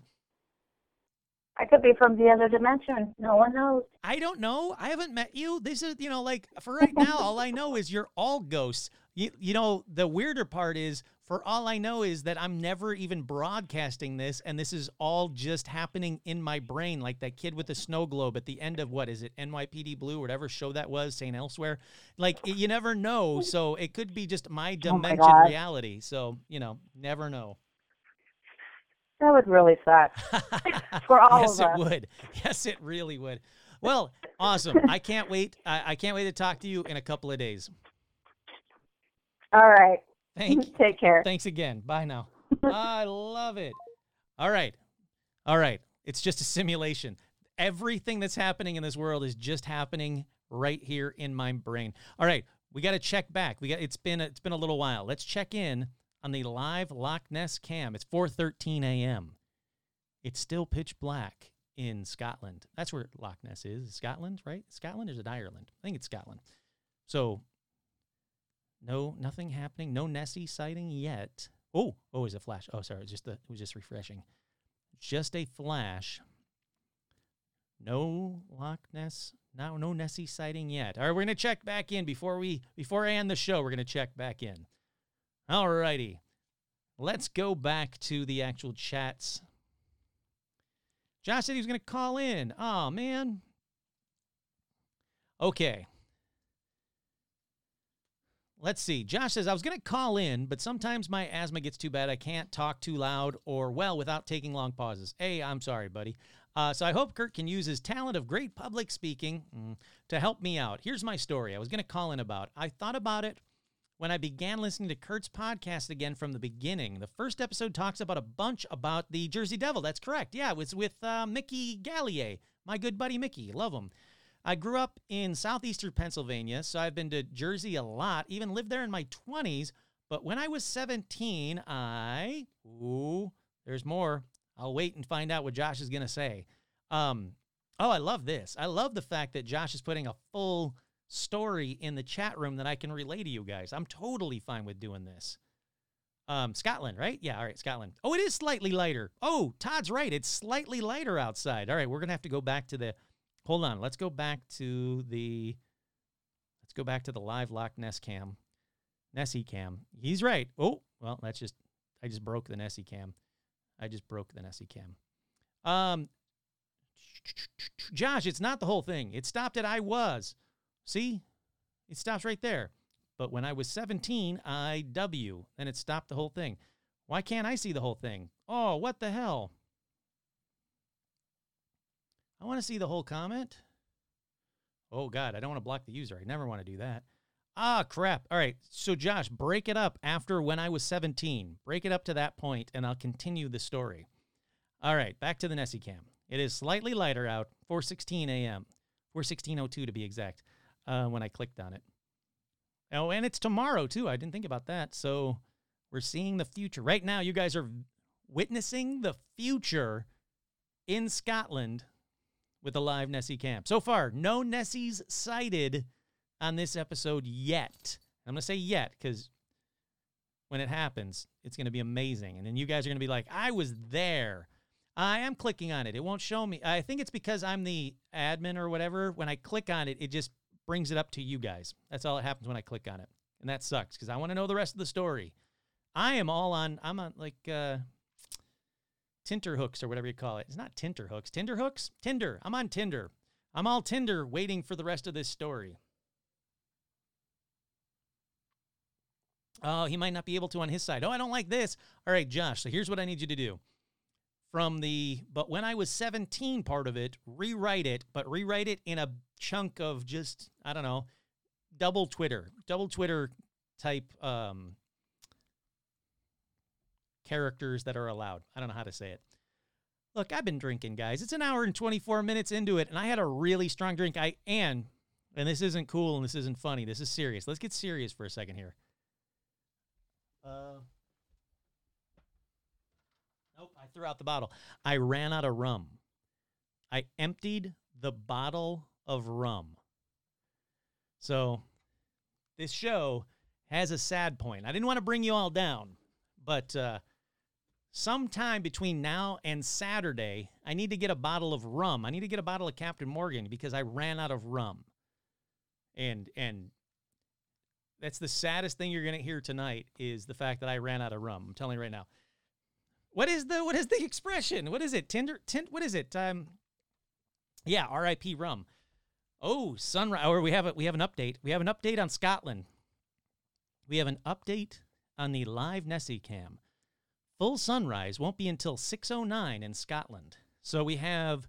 I could be from the other dimension. No one knows. I don't know. I haven't met you. This is, you know, like for right now, all I know is you're all ghosts. You, you know, the weirder part is, for all I know, is that I'm never even broadcasting this, and this is all just happening in my brain, like that kid with the snow globe at the end of what is it, NYPD Blue, whatever show that was, St. Elsewhere. Like you never know, so it could be just my Oh my dimension reality. So you know, never know. That would really suck. For all yes, of us. Yes, it would. Yes, it really would. Well, awesome. I can't wait. I, I can't wait to talk to you in a couple of days. All right. Thank, Take care. thanks again. Bye now. I love it. All right. All right. It's just a simulation. Everything that's happening in this world is just happening right here in my brain. All right. We got to check back. We got it's been it's been a little while. Let's check in on the live Loch Ness cam. It's 4:13 a.m. It's still pitch black in Scotland. That's where Loch Ness is. Scotland, right? Scotland is it Ireland? I think it's Scotland. So no, nothing happening. No Nessie sighting yet. Oh, oh, was a flash. Oh, sorry, it was just the, it was just refreshing. Just a flash. No Loch Ness. No, no Nessie sighting yet. All right, we're gonna check back in before we before I end the show. We're gonna check back in. All righty, let's go back to the actual chats. Josh said he was gonna call in. Oh man. Okay. Let's see. Josh says, I was going to call in, but sometimes my asthma gets too bad. I can't talk too loud or well without taking long pauses. Hey, I'm sorry, buddy. Uh, so I hope Kurt can use his talent of great public speaking mm, to help me out. Here's my story I was going to call in about. I thought about it when I began listening to Kurt's podcast again from the beginning. The first episode talks about a bunch about the Jersey Devil. That's correct. Yeah, it was with uh, Mickey Gallier, my good buddy Mickey. Love him. I grew up in southeastern Pennsylvania, so I've been to Jersey a lot, even lived there in my 20s. But when I was 17, I. Ooh, there's more. I'll wait and find out what Josh is going to say. Um, oh, I love this. I love the fact that Josh is putting a full story in the chat room that I can relay to you guys. I'm totally fine with doing this. Um, Scotland, right? Yeah, all right, Scotland. Oh, it is slightly lighter. Oh, Todd's right. It's slightly lighter outside. All right, we're to have to go back to the Hold on. Let's go back to the let's go back to the live Loch Ness cam. Nessie cam. He's right. Oh, well, that's just I just broke the Nessie cam. I just broke the Nessie cam. Um Josh, it's not the whole thing. It stopped at I was. See? It stops right there. But when I was 17, I W. and it stopped the whole thing. Why can't I see the whole thing? Oh, what the hell? I want to see the whole comment. Oh, God, I don't want to block the user. I never want to do that. Ah, crap. All right. So, Josh, break it up after when I was 17. Break it up to that point, and I'll continue the story. All right. Back to the Nessie cam. It is slightly lighter out, 4:16 a.m., 4:16:02 to be exact, uh, when I clicked on it. Oh, and it's tomorrow too. I didn't think about that. So we're seeing the future right now. You guys are witnessing the future in Scotland with a live Nessie cam. So far, no Nessies sighted on this episode yet. I'm going to say yet because when it happens, it's going to be amazing. And then you guys are going to be like, I was there. I am clicking on it. It won't show me. I think it's because I'm the admin or whatever. When I click on it, it just brings it up to you guys. That's all that happens when I click on it. And that sucks because I want to know the rest of the story. I am all on, I'm on like uh, Tinter hooks or whatever you call it. It's not Tinter hooks. Tinder hooks? Tinder. I'm on Tinder. I'm all Tinder waiting for the rest of this story. Oh, he might not be able to on his side. Oh, I don't like this. All right, Josh. So here's what I need you to do. From the but when I was 17 part of it, rewrite it, but rewrite it in a chunk of just, I don't know, double Twitter, double Twitter type um, characters that are allowed. I don't know how to say it. Look, I've been drinking, guys. It's an hour and 24 minutes into it, and I had a really strong drink. I and and this isn't cool and this isn't funny. This is serious. Let's get serious for a second here. Uh, nope, I threw out the bottle. I ran out of rum. I emptied the bottle of rum. So, this show has a sad point. I didn't want to bring you all down, but uh, sometime between now and Saturday, I need to get a bottle of rum. I need to get a bottle of Captain Morgan because I ran out of rum. And and that's the saddest thing you're going to hear tonight is the fact that I ran out of rum. I'm telling you right now. What is the what is the expression? What is it? Tinder tint what is it? Um Yeah, RIP rum. Oh, sunrise or we have a, we have an update. We have an update on Scotland. We have an update on the live Nessie cam. Full sunrise won't be until 6:09 in Scotland. So we have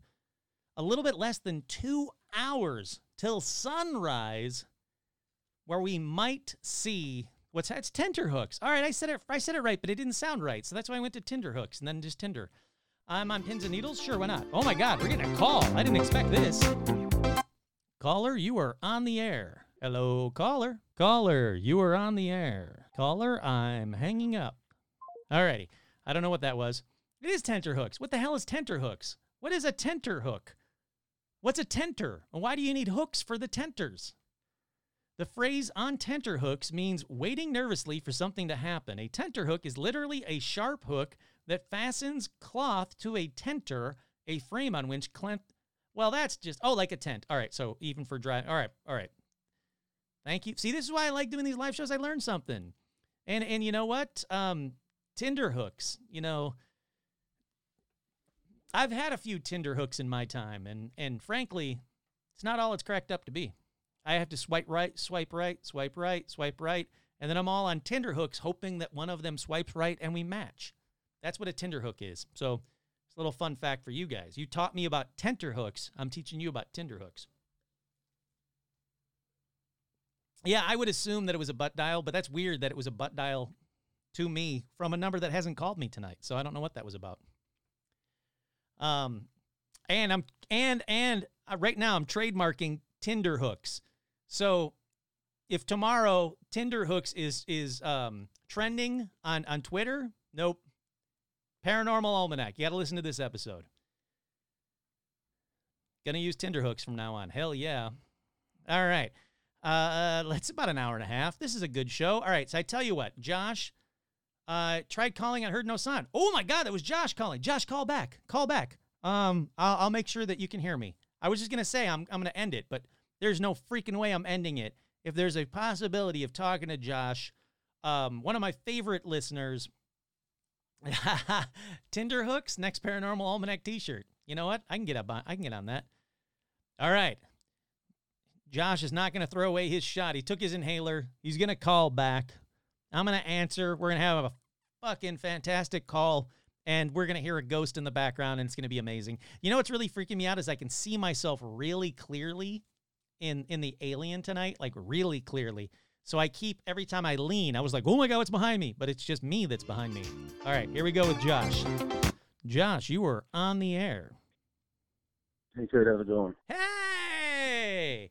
a little bit less than 2 hours till sunrise where we might see what's it's Tinder hooks. All right, I said it I said it right, but it didn't sound right. So that's why I went to Tinder hooks and then just Tinder. I'm on pins and needles. Sure, why not? Oh my God, we're getting a call. I didn't expect this. Caller, you are on the air. Hello, caller. Caller, you are on the air. Caller, I'm hanging up. Alrighty. I don't know what that was. It is tenter hooks. What the hell is tenter hooks? What is a tenter hook? What's a tenter? And why do you need hooks for the tenters? The phrase on tenter hooks means waiting nervously for something to happen. A tenter hook is literally a sharp hook that fastens cloth to a tenter, a frame on which. Well, that's just oh, like a tent. All right, so even for dry. All right, all right. Thank you. See, this is why I like doing these live shows. I learned something, and and you know what? Um, Tinder hooks. You know, I've had a few Tinder hooks in my time, and and frankly, it's not all it's cracked up to be. I have to swipe right, swipe right, swipe right, swipe right, and then I'm all on Tinder hooks, hoping that one of them swipes right and we match. That's what a Tinder hook is. So it's a little fun fact for you guys. You taught me about tenter hooks. I'm teaching you about Tinder hooks. Yeah, I would assume that it was a butt dial, but that's weird that it was a butt dial to me from a number that hasn't called me tonight. So I don't know what that was about. Um, and I'm and and uh, right now I'm trademarking Tinder hooks. So if tomorrow Tinder hooks is is um, trending on on Twitter, nope. Paranormal Almanac. You got to listen to this episode. Gonna use Tinder hooks from now on. Hell yeah. All right. Uh, let's about an hour and a half. This is a good show. All right. So I tell you what, Josh, uh, tried calling. I heard no sound. Oh my God, that was Josh calling. Josh, call back. Call back. Um, I'll, I'll make sure that you can hear me. I was just gonna say I'm I'm gonna end it, but there's no freaking way I'm ending it. If there's a possibility of talking to Josh, um, one of my favorite listeners, Tinder hooks next paranormal almanac T-shirt. You know what? I can get up on. I can get on that. All right. Josh is not going to throw away his shot. He took his inhaler. He's going to call back. I'm going to answer. We're going to have a fucking fantastic call and we're going to hear a ghost in the background and it's going to be amazing. You know what's really freaking me out is I can see myself really clearly in in the alien tonight, like really clearly. So I keep every time I lean, I was like, "Oh my god, what's behind me?" But it's just me that's behind me. All right, here we go with Josh. Josh, you are on the air. Hey, Kurt, how's it going? Hey!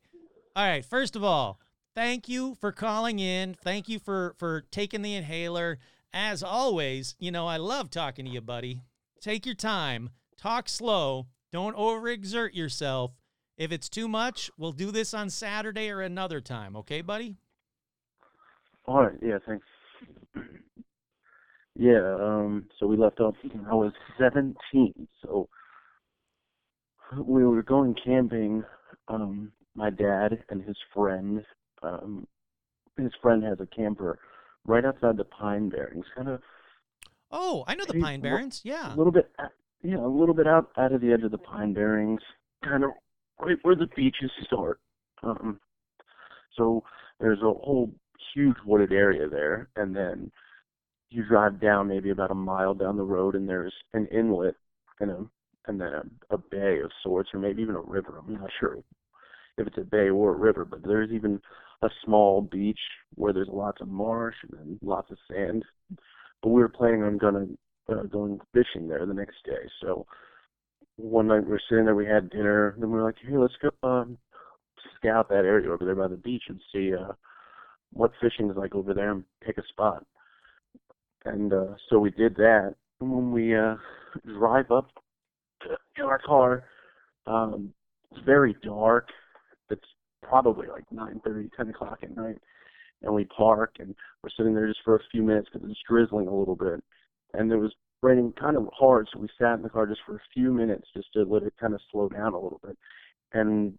All right, first of all, thank you for calling in. Thank you for for taking the inhaler. As always, you know, I love talking to you, buddy. Take your time. Talk slow. Don't overexert yourself. If it's too much, we'll do this on Saturday or another time, okay, buddy? All right, yeah, thanks. Yeah, um, so we left off I was 17, so we were going camping. Um, my dad and his friend, um, his friend has a camper right outside the Pine Barrens, kind of Oh, I know the Pine Barrens. Yeah. a little bit, yeah, a little bit out out of the edge of the Pine Barrens, kind of right where the beaches start. Um, so there's a whole huge wooded area there, and then you drive down maybe about a mile down the road, and there's an inlet and a and then a, a bay of sorts, or maybe even a river. I'm not sure if it's a bay or a river, but there's even a small beach where there's lots of marsh and then lots of sand. But we were planning on gonna uh, going fishing there the next day. So one night we were sitting there, we had dinner, then we were like, hey, let's go um, scout that area over there by the beach and see uh, what fishing is like over there and pick a spot. And uh, so we did that. And when we uh, drive up to, in our car, um, it's very dark. It's probably like 9:30, 10 o'clock at night, and we park and we're sitting there just for a few minutes because it's drizzling a little bit, and it was raining kind of hard, so we sat in the car just for a few minutes just to let it kind of slow down a little bit. And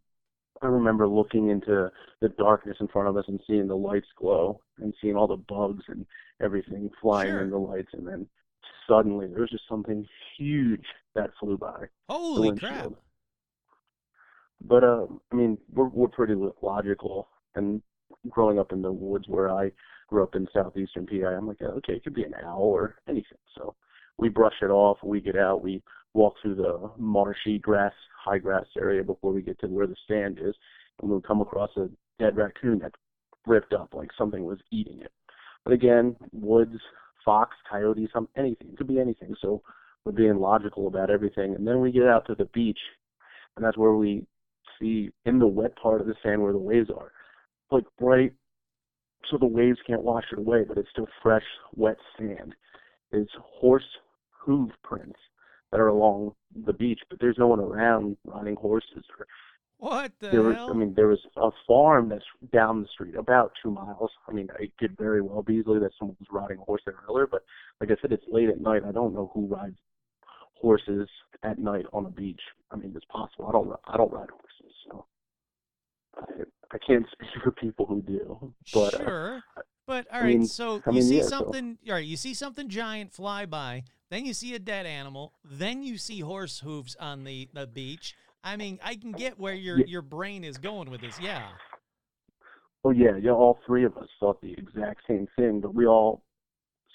I remember looking into the darkness in front of us and seeing the lights glow and seeing all the bugs and everything flying Sure. in the lights, and then suddenly there was just something huge that flew by Holy crap. but uh, I mean, we're we're pretty logical. And growing up in the woods where I grew up in southeastern PA, I'm like, okay, it could be an owl or anything. So we brush it off. We get out. We walk through the marshy grass, high grass area before we get to where the stand is, and we'll come across a dead raccoon that ripped up like something was eating it. But again, woods, fox, coyote, some anything. It could be anything. So we're being logical about everything. And then we get out to the beach, and that's where we see in the wet part of the sand where the waves are, like bright, so the waves can't wash it away, but it's still fresh, wet sand. Is horse hoof prints that are along the beach, but there's no one around riding horses. Or What the there was, hell? I mean, there was a farm that's down the street, about two miles. I mean, it could very well be easily that someone was riding a horse there earlier, but like I said, it's late at night. I don't know who rides horses at night on a beach. I mean, it's possible. I don't. I don't ride horses, so I, I can't speak for people who do. But uh, sure. But all I right, mean- so I you mean, see yeah, so- something all right, you see something giant fly by, then you see a dead animal, then you see horse hooves on the, the beach. I mean, I can get where your Yeah. your brain is going with this. Yeah. Oh yeah, yeah. All three of us thought the exact same thing, but we all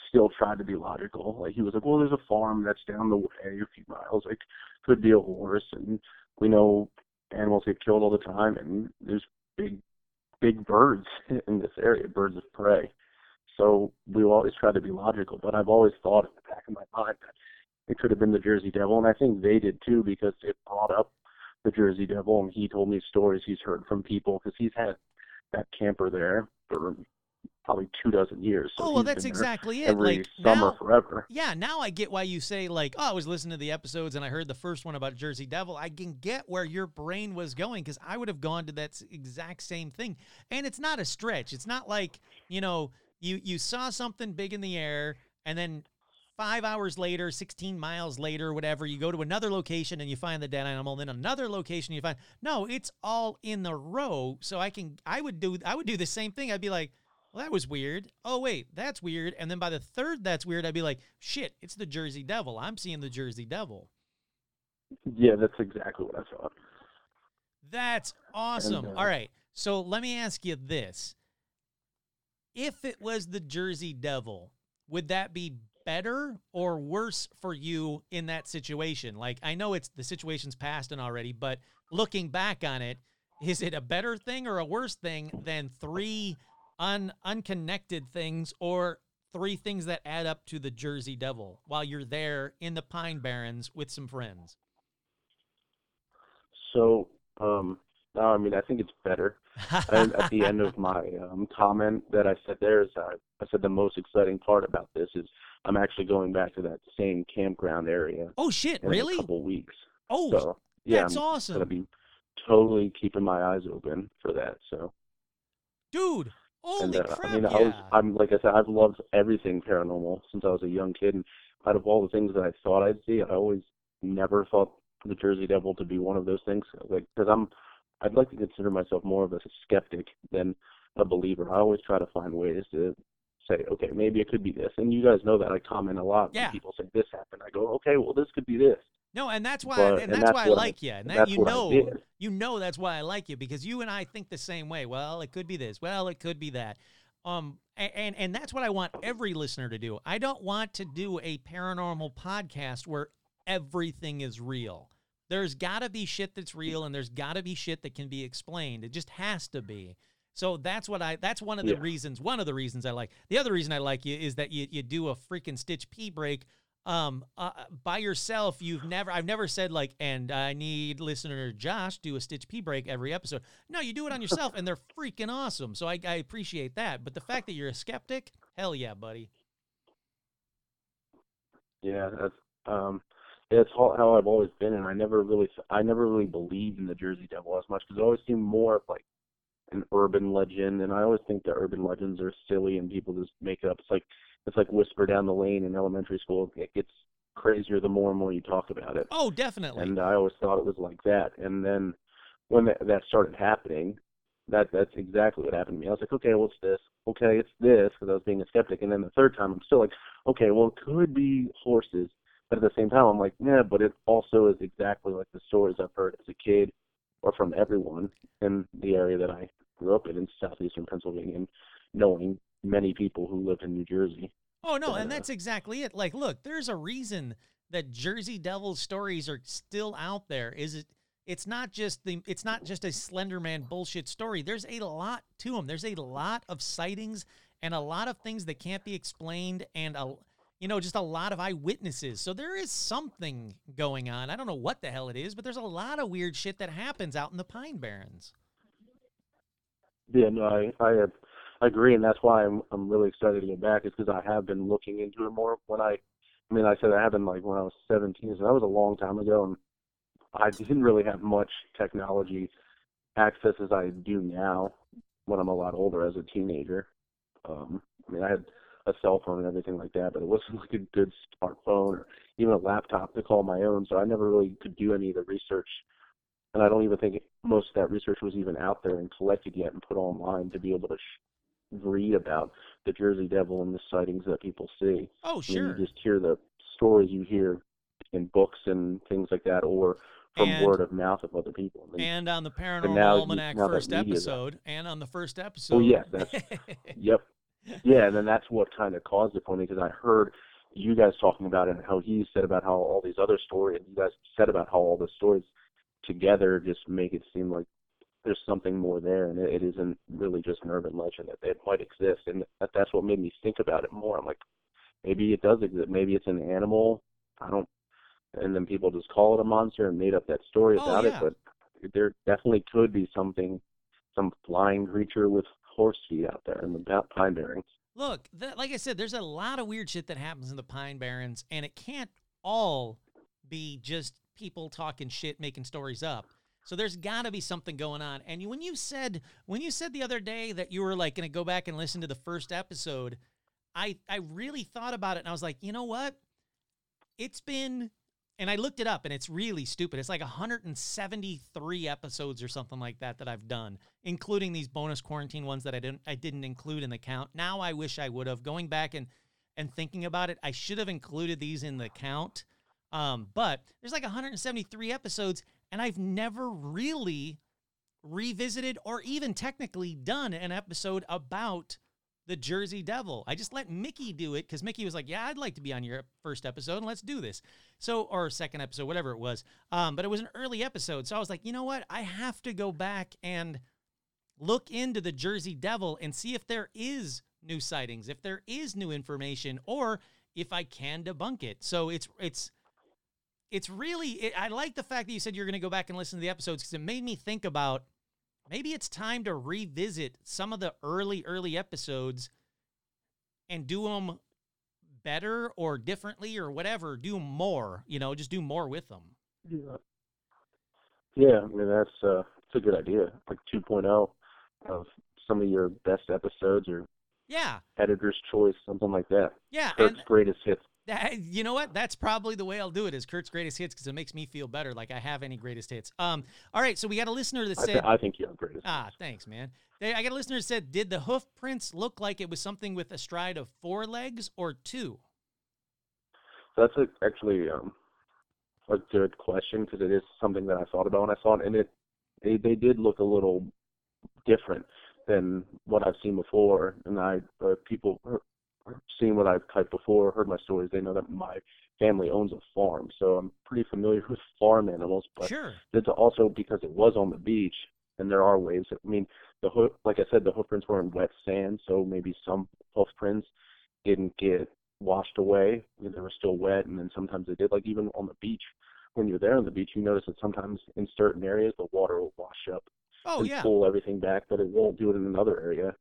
still tried to be logical. Like he was like, "Well, there's a farm that's down the way a few miles. Like, could be a horse, and we know animals get killed all the time, and there's big, big birds in this area, birds of prey. So we will always try to be logical. But I've always thought in the back of my mind that it could have been the Jersey Devil, and I think they did too because it brought up the Jersey Devil, and he told me stories he's heard from people because he's had that camper there for probably two dozen years. So oh well that's exactly it. every like summer now, forever. Yeah, now I get why you say like, oh, I was listening to the episodes and I heard the first one about Jersey Devil. I can get where your brain was going because I would have gone to that exact same thing. And it's not a stretch. It's not like you know you you saw something big in the air and then five hours later, sixteen miles later, whatever, you go to another location and you find the dead animal. Then another location you find no, it's all in the row. So I can I would do I would do the same thing. I'd be like. Well, that was weird. Oh, wait, that's weird. And then by the third, that's weird, I'd be like, shit, it's the Jersey Devil. I'm seeing the Jersey Devil. Yeah, that's exactly what I thought. That's awesome. uh, All right. So let me ask you this. If it was the Jersey Devil, would that be better or worse for you in that situation? Like, I know it's the situation's past and already, but looking back on it, is it a better thing or a worse thing than three un- unconnected things or three things that add up to the Jersey Devil while you're there in the Pine Barrens with some friends? So, um, now I mean I think it's better. And at the end of my um, comment that I said there is I, I said the most exciting part about this is I'm actually going back to that same campground area oh shit, in really? a couple weeks. Oh, So yeah, that's awesome. I'm awesome. gonna be totally keeping my eyes open for that. So dude. Holy and uh, crap! I mean, yeah. I was I'm like I said, I've loved everything paranormal since I was a young kid. And out of all the things that I thought I'd see, I always never thought the Jersey Devil to be one of those things. Like because I'm I'd like to consider myself more of a skeptic than a believer. I always try to find ways to say, okay, maybe it could be this. And you guys know that I comment a lot Yeah. when people say this happened. I go, okay, well this could be this. no, and that's why, But- and and that's, that's why I what I- like you. And that you know, you know that's why I like you because you and I think the same way. Well, it could be this. Well, it could be that. Um, and and that's what I want every listener to do. I don't want to do a paranormal podcast where everything is real. There's got to be shit that's real, and there's got to be shit that can be explained. It just has to be. So that's what I. That's one of the Yeah. reasons. One of the reasons I like. The other reason I like you is that you you do a freaking Stitch P break. Um, uh, by yourself, you've never. I've never said like, and I need listener Josh do a Stitch P break every episode. No, you do it on yourself, and they're freaking awesome. So I, I appreciate that. But the fact that you're a skeptic, hell yeah, buddy. Yeah, that's um, it's how, how I've always been, and I never really, I never really believed in the Jersey Devil as much because it always seemed more of like an urban legend, and I always think that urban legends are silly and people just make it up. It's like it's like whisper down the lane in elementary school. It gets crazier the more and more you talk about it, Oh, definitely. and I always thought it was like that. And then when that, that started happening, that that's exactly what happened to me. I was like, okay, well this, okay, it's this, because I was being a skeptic. And then the third time, I'm still like, okay, well it could be horses, but at the same time, I'm like, yeah, but it also is exactly like the stories I've heard as a kid, or from everyone in the area that I grew up in in southeastern Pennsylvania, and knowing many people who live in New Jersey. Oh no, and Uh, that's exactly it. Like, look, there's a reason that Jersey Devil stories are still out there. Is it? It's not just the. It's not just a Slender Man bullshit story. There's a lot to them. There's a lot of sightings and a lot of things that can't be explained, and a, you know, just a lot of eyewitnesses. So there is something going on. I don't know what the hell it is, but there's a lot of weird shit that happens out in the Pine Barrens. Yeah, no, I I, agree, and that's why I'm I'm really excited to get back. Is because I have been looking into it more. When I, I mean, I said I been like when I was 17, so that was a long time ago, and I didn't really have much technology access as I do now when I'm a lot older as a teenager. Um, I mean, I had a cell phone and everything like that, but it wasn't like a good smartphone or even a laptop to call my own. So I never really could do any of the research and I don't even think most of that research was even out there and collected yet and put online to be able to sh- read about the Jersey Devil and the sightings that people see. Oh sure. you just hear the stories you hear in books and things like that, or from And- word of mouth of other people. I mean, And on the Paranormal Almanac first episode, and on the first oh, episode. Oh, yes, that's- Yep. Yeah, and then that's what kind of caused it for me because I heard you guys talking about it and how he said about how all these other stories, and you guys said about how all the stories together just make it seem like there's something more there, and it, it isn't really just an urban legend that it might exist, and that, that's what made me think about it more. I'm like, maybe it does exist, maybe it's an animal. I don't, and then people just call it a monster and made up that story Oh, about yeah. it, but there definitely could be something, some flying creature with horse feet out there in the Pine Barrens. Look, that, like I said, there's a lot of weird shit that happens in the Pine Barrens, and it can't all be just people talking shit, making stories up. So there's got to be something going on. And when you said when you said the other day that you were like going to go back and listen to the first episode, I I really thought about it, and I was like, you know what? It's been, and I looked it up, and it's really stupid. It's like 173 episodes or something like that that I've done, including these bonus quarantine ones that I didn't I didn't include in the count. Now I wish I would have. Going back and and thinking about it, I should have included these in the count. Um, but there's like 173 episodes, and I've never really revisited or even technically done an episode about the Jersey Devil. I just let Mickey do it because Mickey was like, "Yeah, I'd like to be on your first episode, and let's do this." So, or second episode, whatever it was. Um, but it was an early episode, so I was like, you know what? I have to go back and look into the Jersey Devil and see if there is new sightings, if there is new information, or if I can debunk it. So it's it's it's really it, I like the fact that you said you're going to go back and listen to the episodes because it made me think about maybe it's time to revisit some of the early early episodes and do them better or differently or whatever. Do more, you know, just do more with them. Yeah. Yeah, I mean that's uh it's a good idea. Like 2.0 of some of your best episodes or Yeah, editor's choice, something like that. yeah, Kurt's and greatest hits. That, you know what? That's probably the way I'll do it. Is Kurt's greatest hits because it makes me feel better, like I have any greatest hits. Um, all right, so we got a listener that I, said, th- I think you have greatest. Ah, thanks, man. They, I got a listener that said, did the hoof prints look like it was something with a stride of four legs or two? That's a, actually um, a good question because it is something that I thought about when I saw it, and it they they did look a little different than what I've seen before. And I uh, people seen what I've typed before, heard my stories. They know that my family owns a farm, so I'm pretty familiar with farm animals. But Sure. it's also because it was on the beach, and there are waves. I mean, the hoof, like I said, the hoof prints were in wet sand, so maybe some hoof prints didn't get washed away. They were still wet, and then sometimes they did. Like even on the beach, when you're there on the beach, you notice that sometimes in certain areas the water will wash up Oh, and yeah. pull everything back, but it won't do it in another area.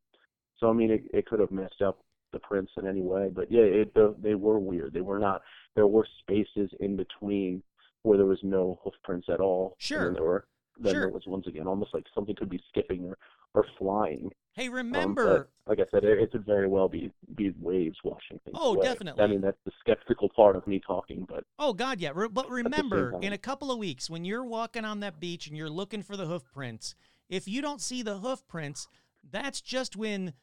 So I mean, it, it could have messed up the prints in any way. But yeah, it the, they were weird. They were not. There were spaces in between where there was no hoof prints at all. Sure. There were. Then Sure. there was once again almost like something could be skipping or or flying. Hey, Um, remember, but, like I said, it, it could very well be be waves washing things Oh, away. definitely. I mean, that's the skeptical part of me talking, but oh, God, yeah. Re- But remember, in a couple of weeks, when you're walking on that beach and you're looking for the hoof prints, if you don't see the hoof prints, that's just when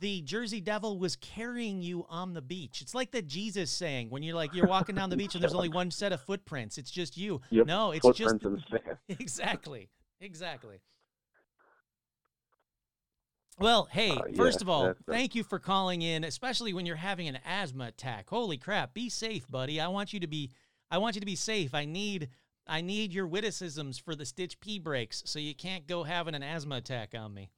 the Jersey Devil was carrying you on the beach. It's like the Jesus saying when you're like, you're walking down the beach and there's only one set of footprints. It's just you. Yep, No, it's just. footprints in the. Exactly. Exactly. Well, hey, Uh, yeah, first of all, that's- that's- thank you for calling in, especially when you're having an asthma attack. Holy crap, be safe, buddy. I want you to be I want you to be safe. I need I need your witticisms for the Stitch P breaks so you can't go having an asthma attack on me.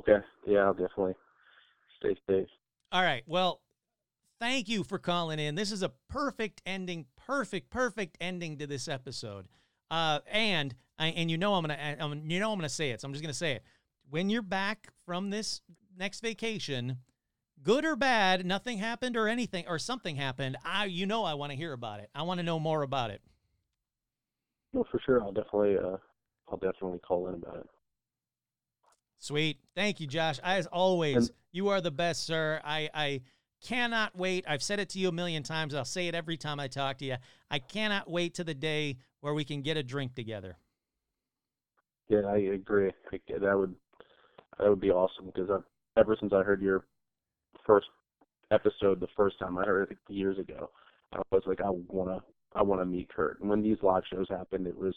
Okay, yeah, I'll definitely stay safe. All right. Well, thank you for calling in. This is a perfect ending, perfect, perfect ending to this episode. Uh, and I, and you know I'm gonna I'm, you know I'm gonna say it. So I'm just gonna say it. When you're back from this next vacation, good or bad, nothing happened or anything or something happened. I you know I want to hear about it. I want to know more about it. No, for sure. I'll definitely, uh, I'll definitely call in about it. Sweet. Thank you, Josh. As always, you are the best, sir. I, I cannot wait. I've said it to you a million times. I'll say it every time I talk to you. I cannot wait to the day where we can get a drink together. Yeah, I agree. That would, that would be awesome because I've, ever since I heard your first episode, the first time I heard it years ago, I was like, I wanna, I wanna meet Kurt. And when these live shows happened, it was,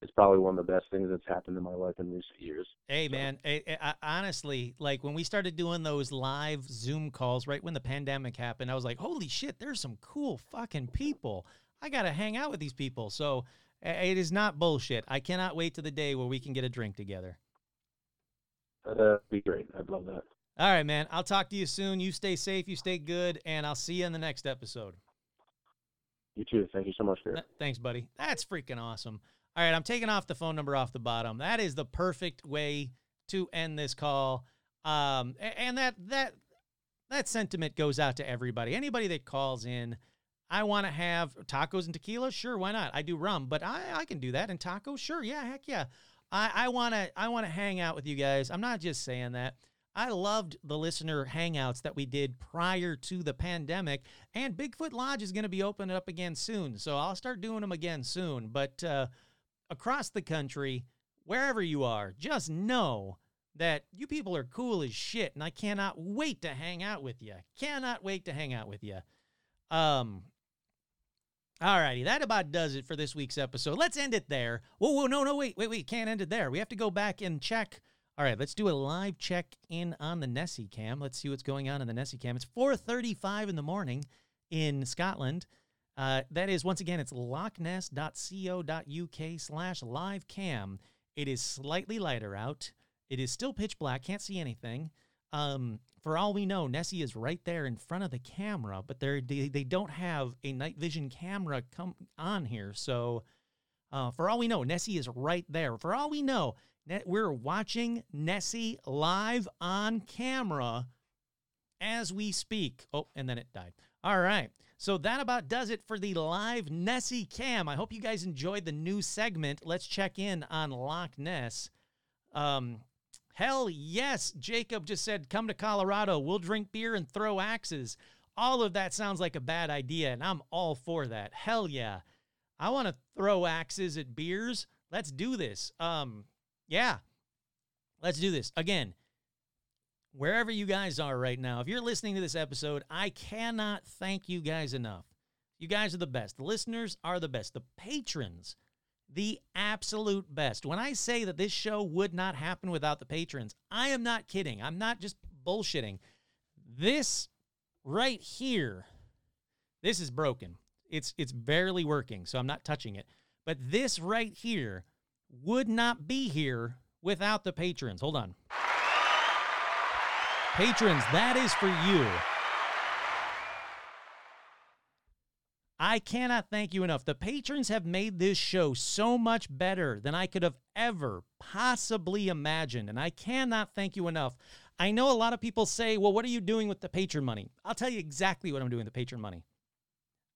it's probably one of the best things that's happened in my life in recent years. Hey, So- man. I, I, honestly, like when we started doing those live Zoom calls right when the pandemic happened, I was like, holy shit, there's some cool fucking people. I got to hang out with these people. So uh, it is not bullshit. I cannot wait to the day where we can get a drink together. That'd be great. I'd love that. All right, man. I'll talk to you soon. You stay safe, you stay good, and I'll see you in the next episode. You too. Thank you so much, Kurt. Thanks, buddy. That's freaking awesome. All right, I'm taking off the phone number off the bottom. That is the perfect way to end this call. Um, and that that that sentiment goes out to everybody. Anybody that calls in, I want to have tacos and tequila. Sure, why not? I do rum, but I I can do that. And tacos, sure, yeah, heck yeah. I I want to I want to hang out with you guys. I'm not just saying that. I loved the listener hangouts that we did prior to the pandemic, and Bigfoot Lodge is going to be opening up again soon. So I'll start doing them again soon. But uh, across the country, wherever you are, just know that you people are cool as shit, and I cannot wait to hang out with you. Cannot wait to hang out with you. Um. Alrighty, that about does it for this week's episode. Let's end it there. Whoa, whoa, no, no, wait, wait, wait, can't end it there. We have to go back and check. All right, let's do a live check in on the Nessie cam. Let's see what's going on in the Nessie cam. It's 4:35 in the morning in Scotland. Uh, that is once again, it's lochness.co.uk slash live cam. It is slightly lighter out. It is still pitch black. Can't see anything. Um, for all we know, Nessie is right there in front of the camera, but they they don't have a night vision camera come on here. So, uh, for all we know, Nessie is right there. For all we know, we're watching Nessie live on camera as we speak. Oh, and then it died. All right. So that about does it for the live Nessie cam. I hope you guys enjoyed the new segment. Let's check in on Loch Ness. Um, hell yes, Jacob just said, come to Colorado. We'll drink beer and throw axes. All of that sounds like a bad idea, and I'm all for that. Hell yeah. I want to throw axes at beers. Let's do this. Um, yeah. Let's do this. Again, wherever you guys are right now, if you're listening to this episode, I cannot thank you guys enough. You guys are the best. The listeners are the best. The patrons, the absolute best. When I say that this show would not happen without the patrons, I am not kidding. I'm not just bullshitting. This right here, this is broken. It's it's barely working, so I'm not touching it. But this right here would not be here without the patrons. Hold on. Patrons, that is for you. I cannot thank you enough. The patrons have made this show so much better than I could have ever possibly imagined, and I cannot thank you enough. I know a lot of people say, well, what are you doing with the patron money? I'll tell you exactly what I'm doing with the patron money.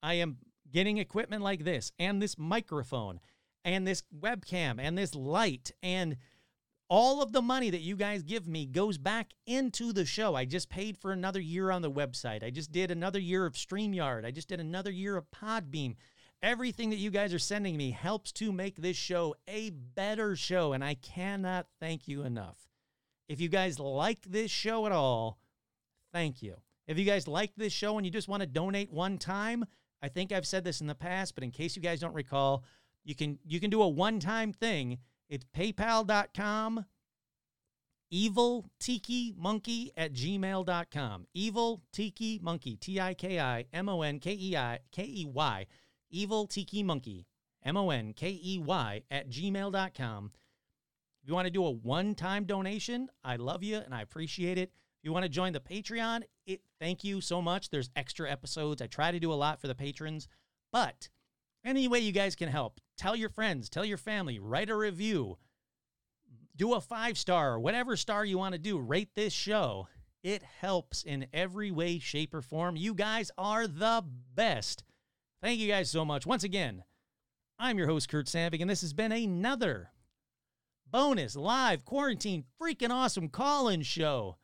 I am getting equipment like this, and this microphone, and this webcam, and this light, and all of the money that you guys give me goes back into the show. I just paid for another year on the website. I just did another year of StreamYard. I just did another year of Podbean. Everything that you guys are sending me helps to make this show a better show, and I cannot thank you enough. If you guys like this show at all, thank you. If you guys like this show and you just want to donate one time, I think I've said this in the past, but in case you guys don't recall, you can you can do a one-time thing it's paypal.com, evil tiki monkey at gmail.com. Evil tiki monkey, T I K I M O N K E I K E Y. Evil tiki monkey, M O N K E Y at gmail.com. If you want to do a one time donation, I love you and I appreciate it. If you want to join the Patreon, it thank you so much. There's extra episodes. I try to do a lot for the patrons, but any way you guys can help, tell your friends, tell your family, write a review, do a five star, or whatever star you want to do, rate this show. It helps in every way, shape, or form. You guys are the best. Thank you guys so much. Once again, I'm your host, Kurt Sandvik, and this has been another bonus live quarantine freaking awesome call in show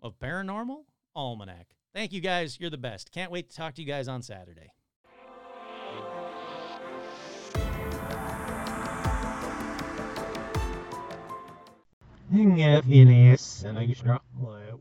of Paranormal Almanac. Thank you guys. You're the best. Can't wait to talk to you guys on Saturday. And I just dropped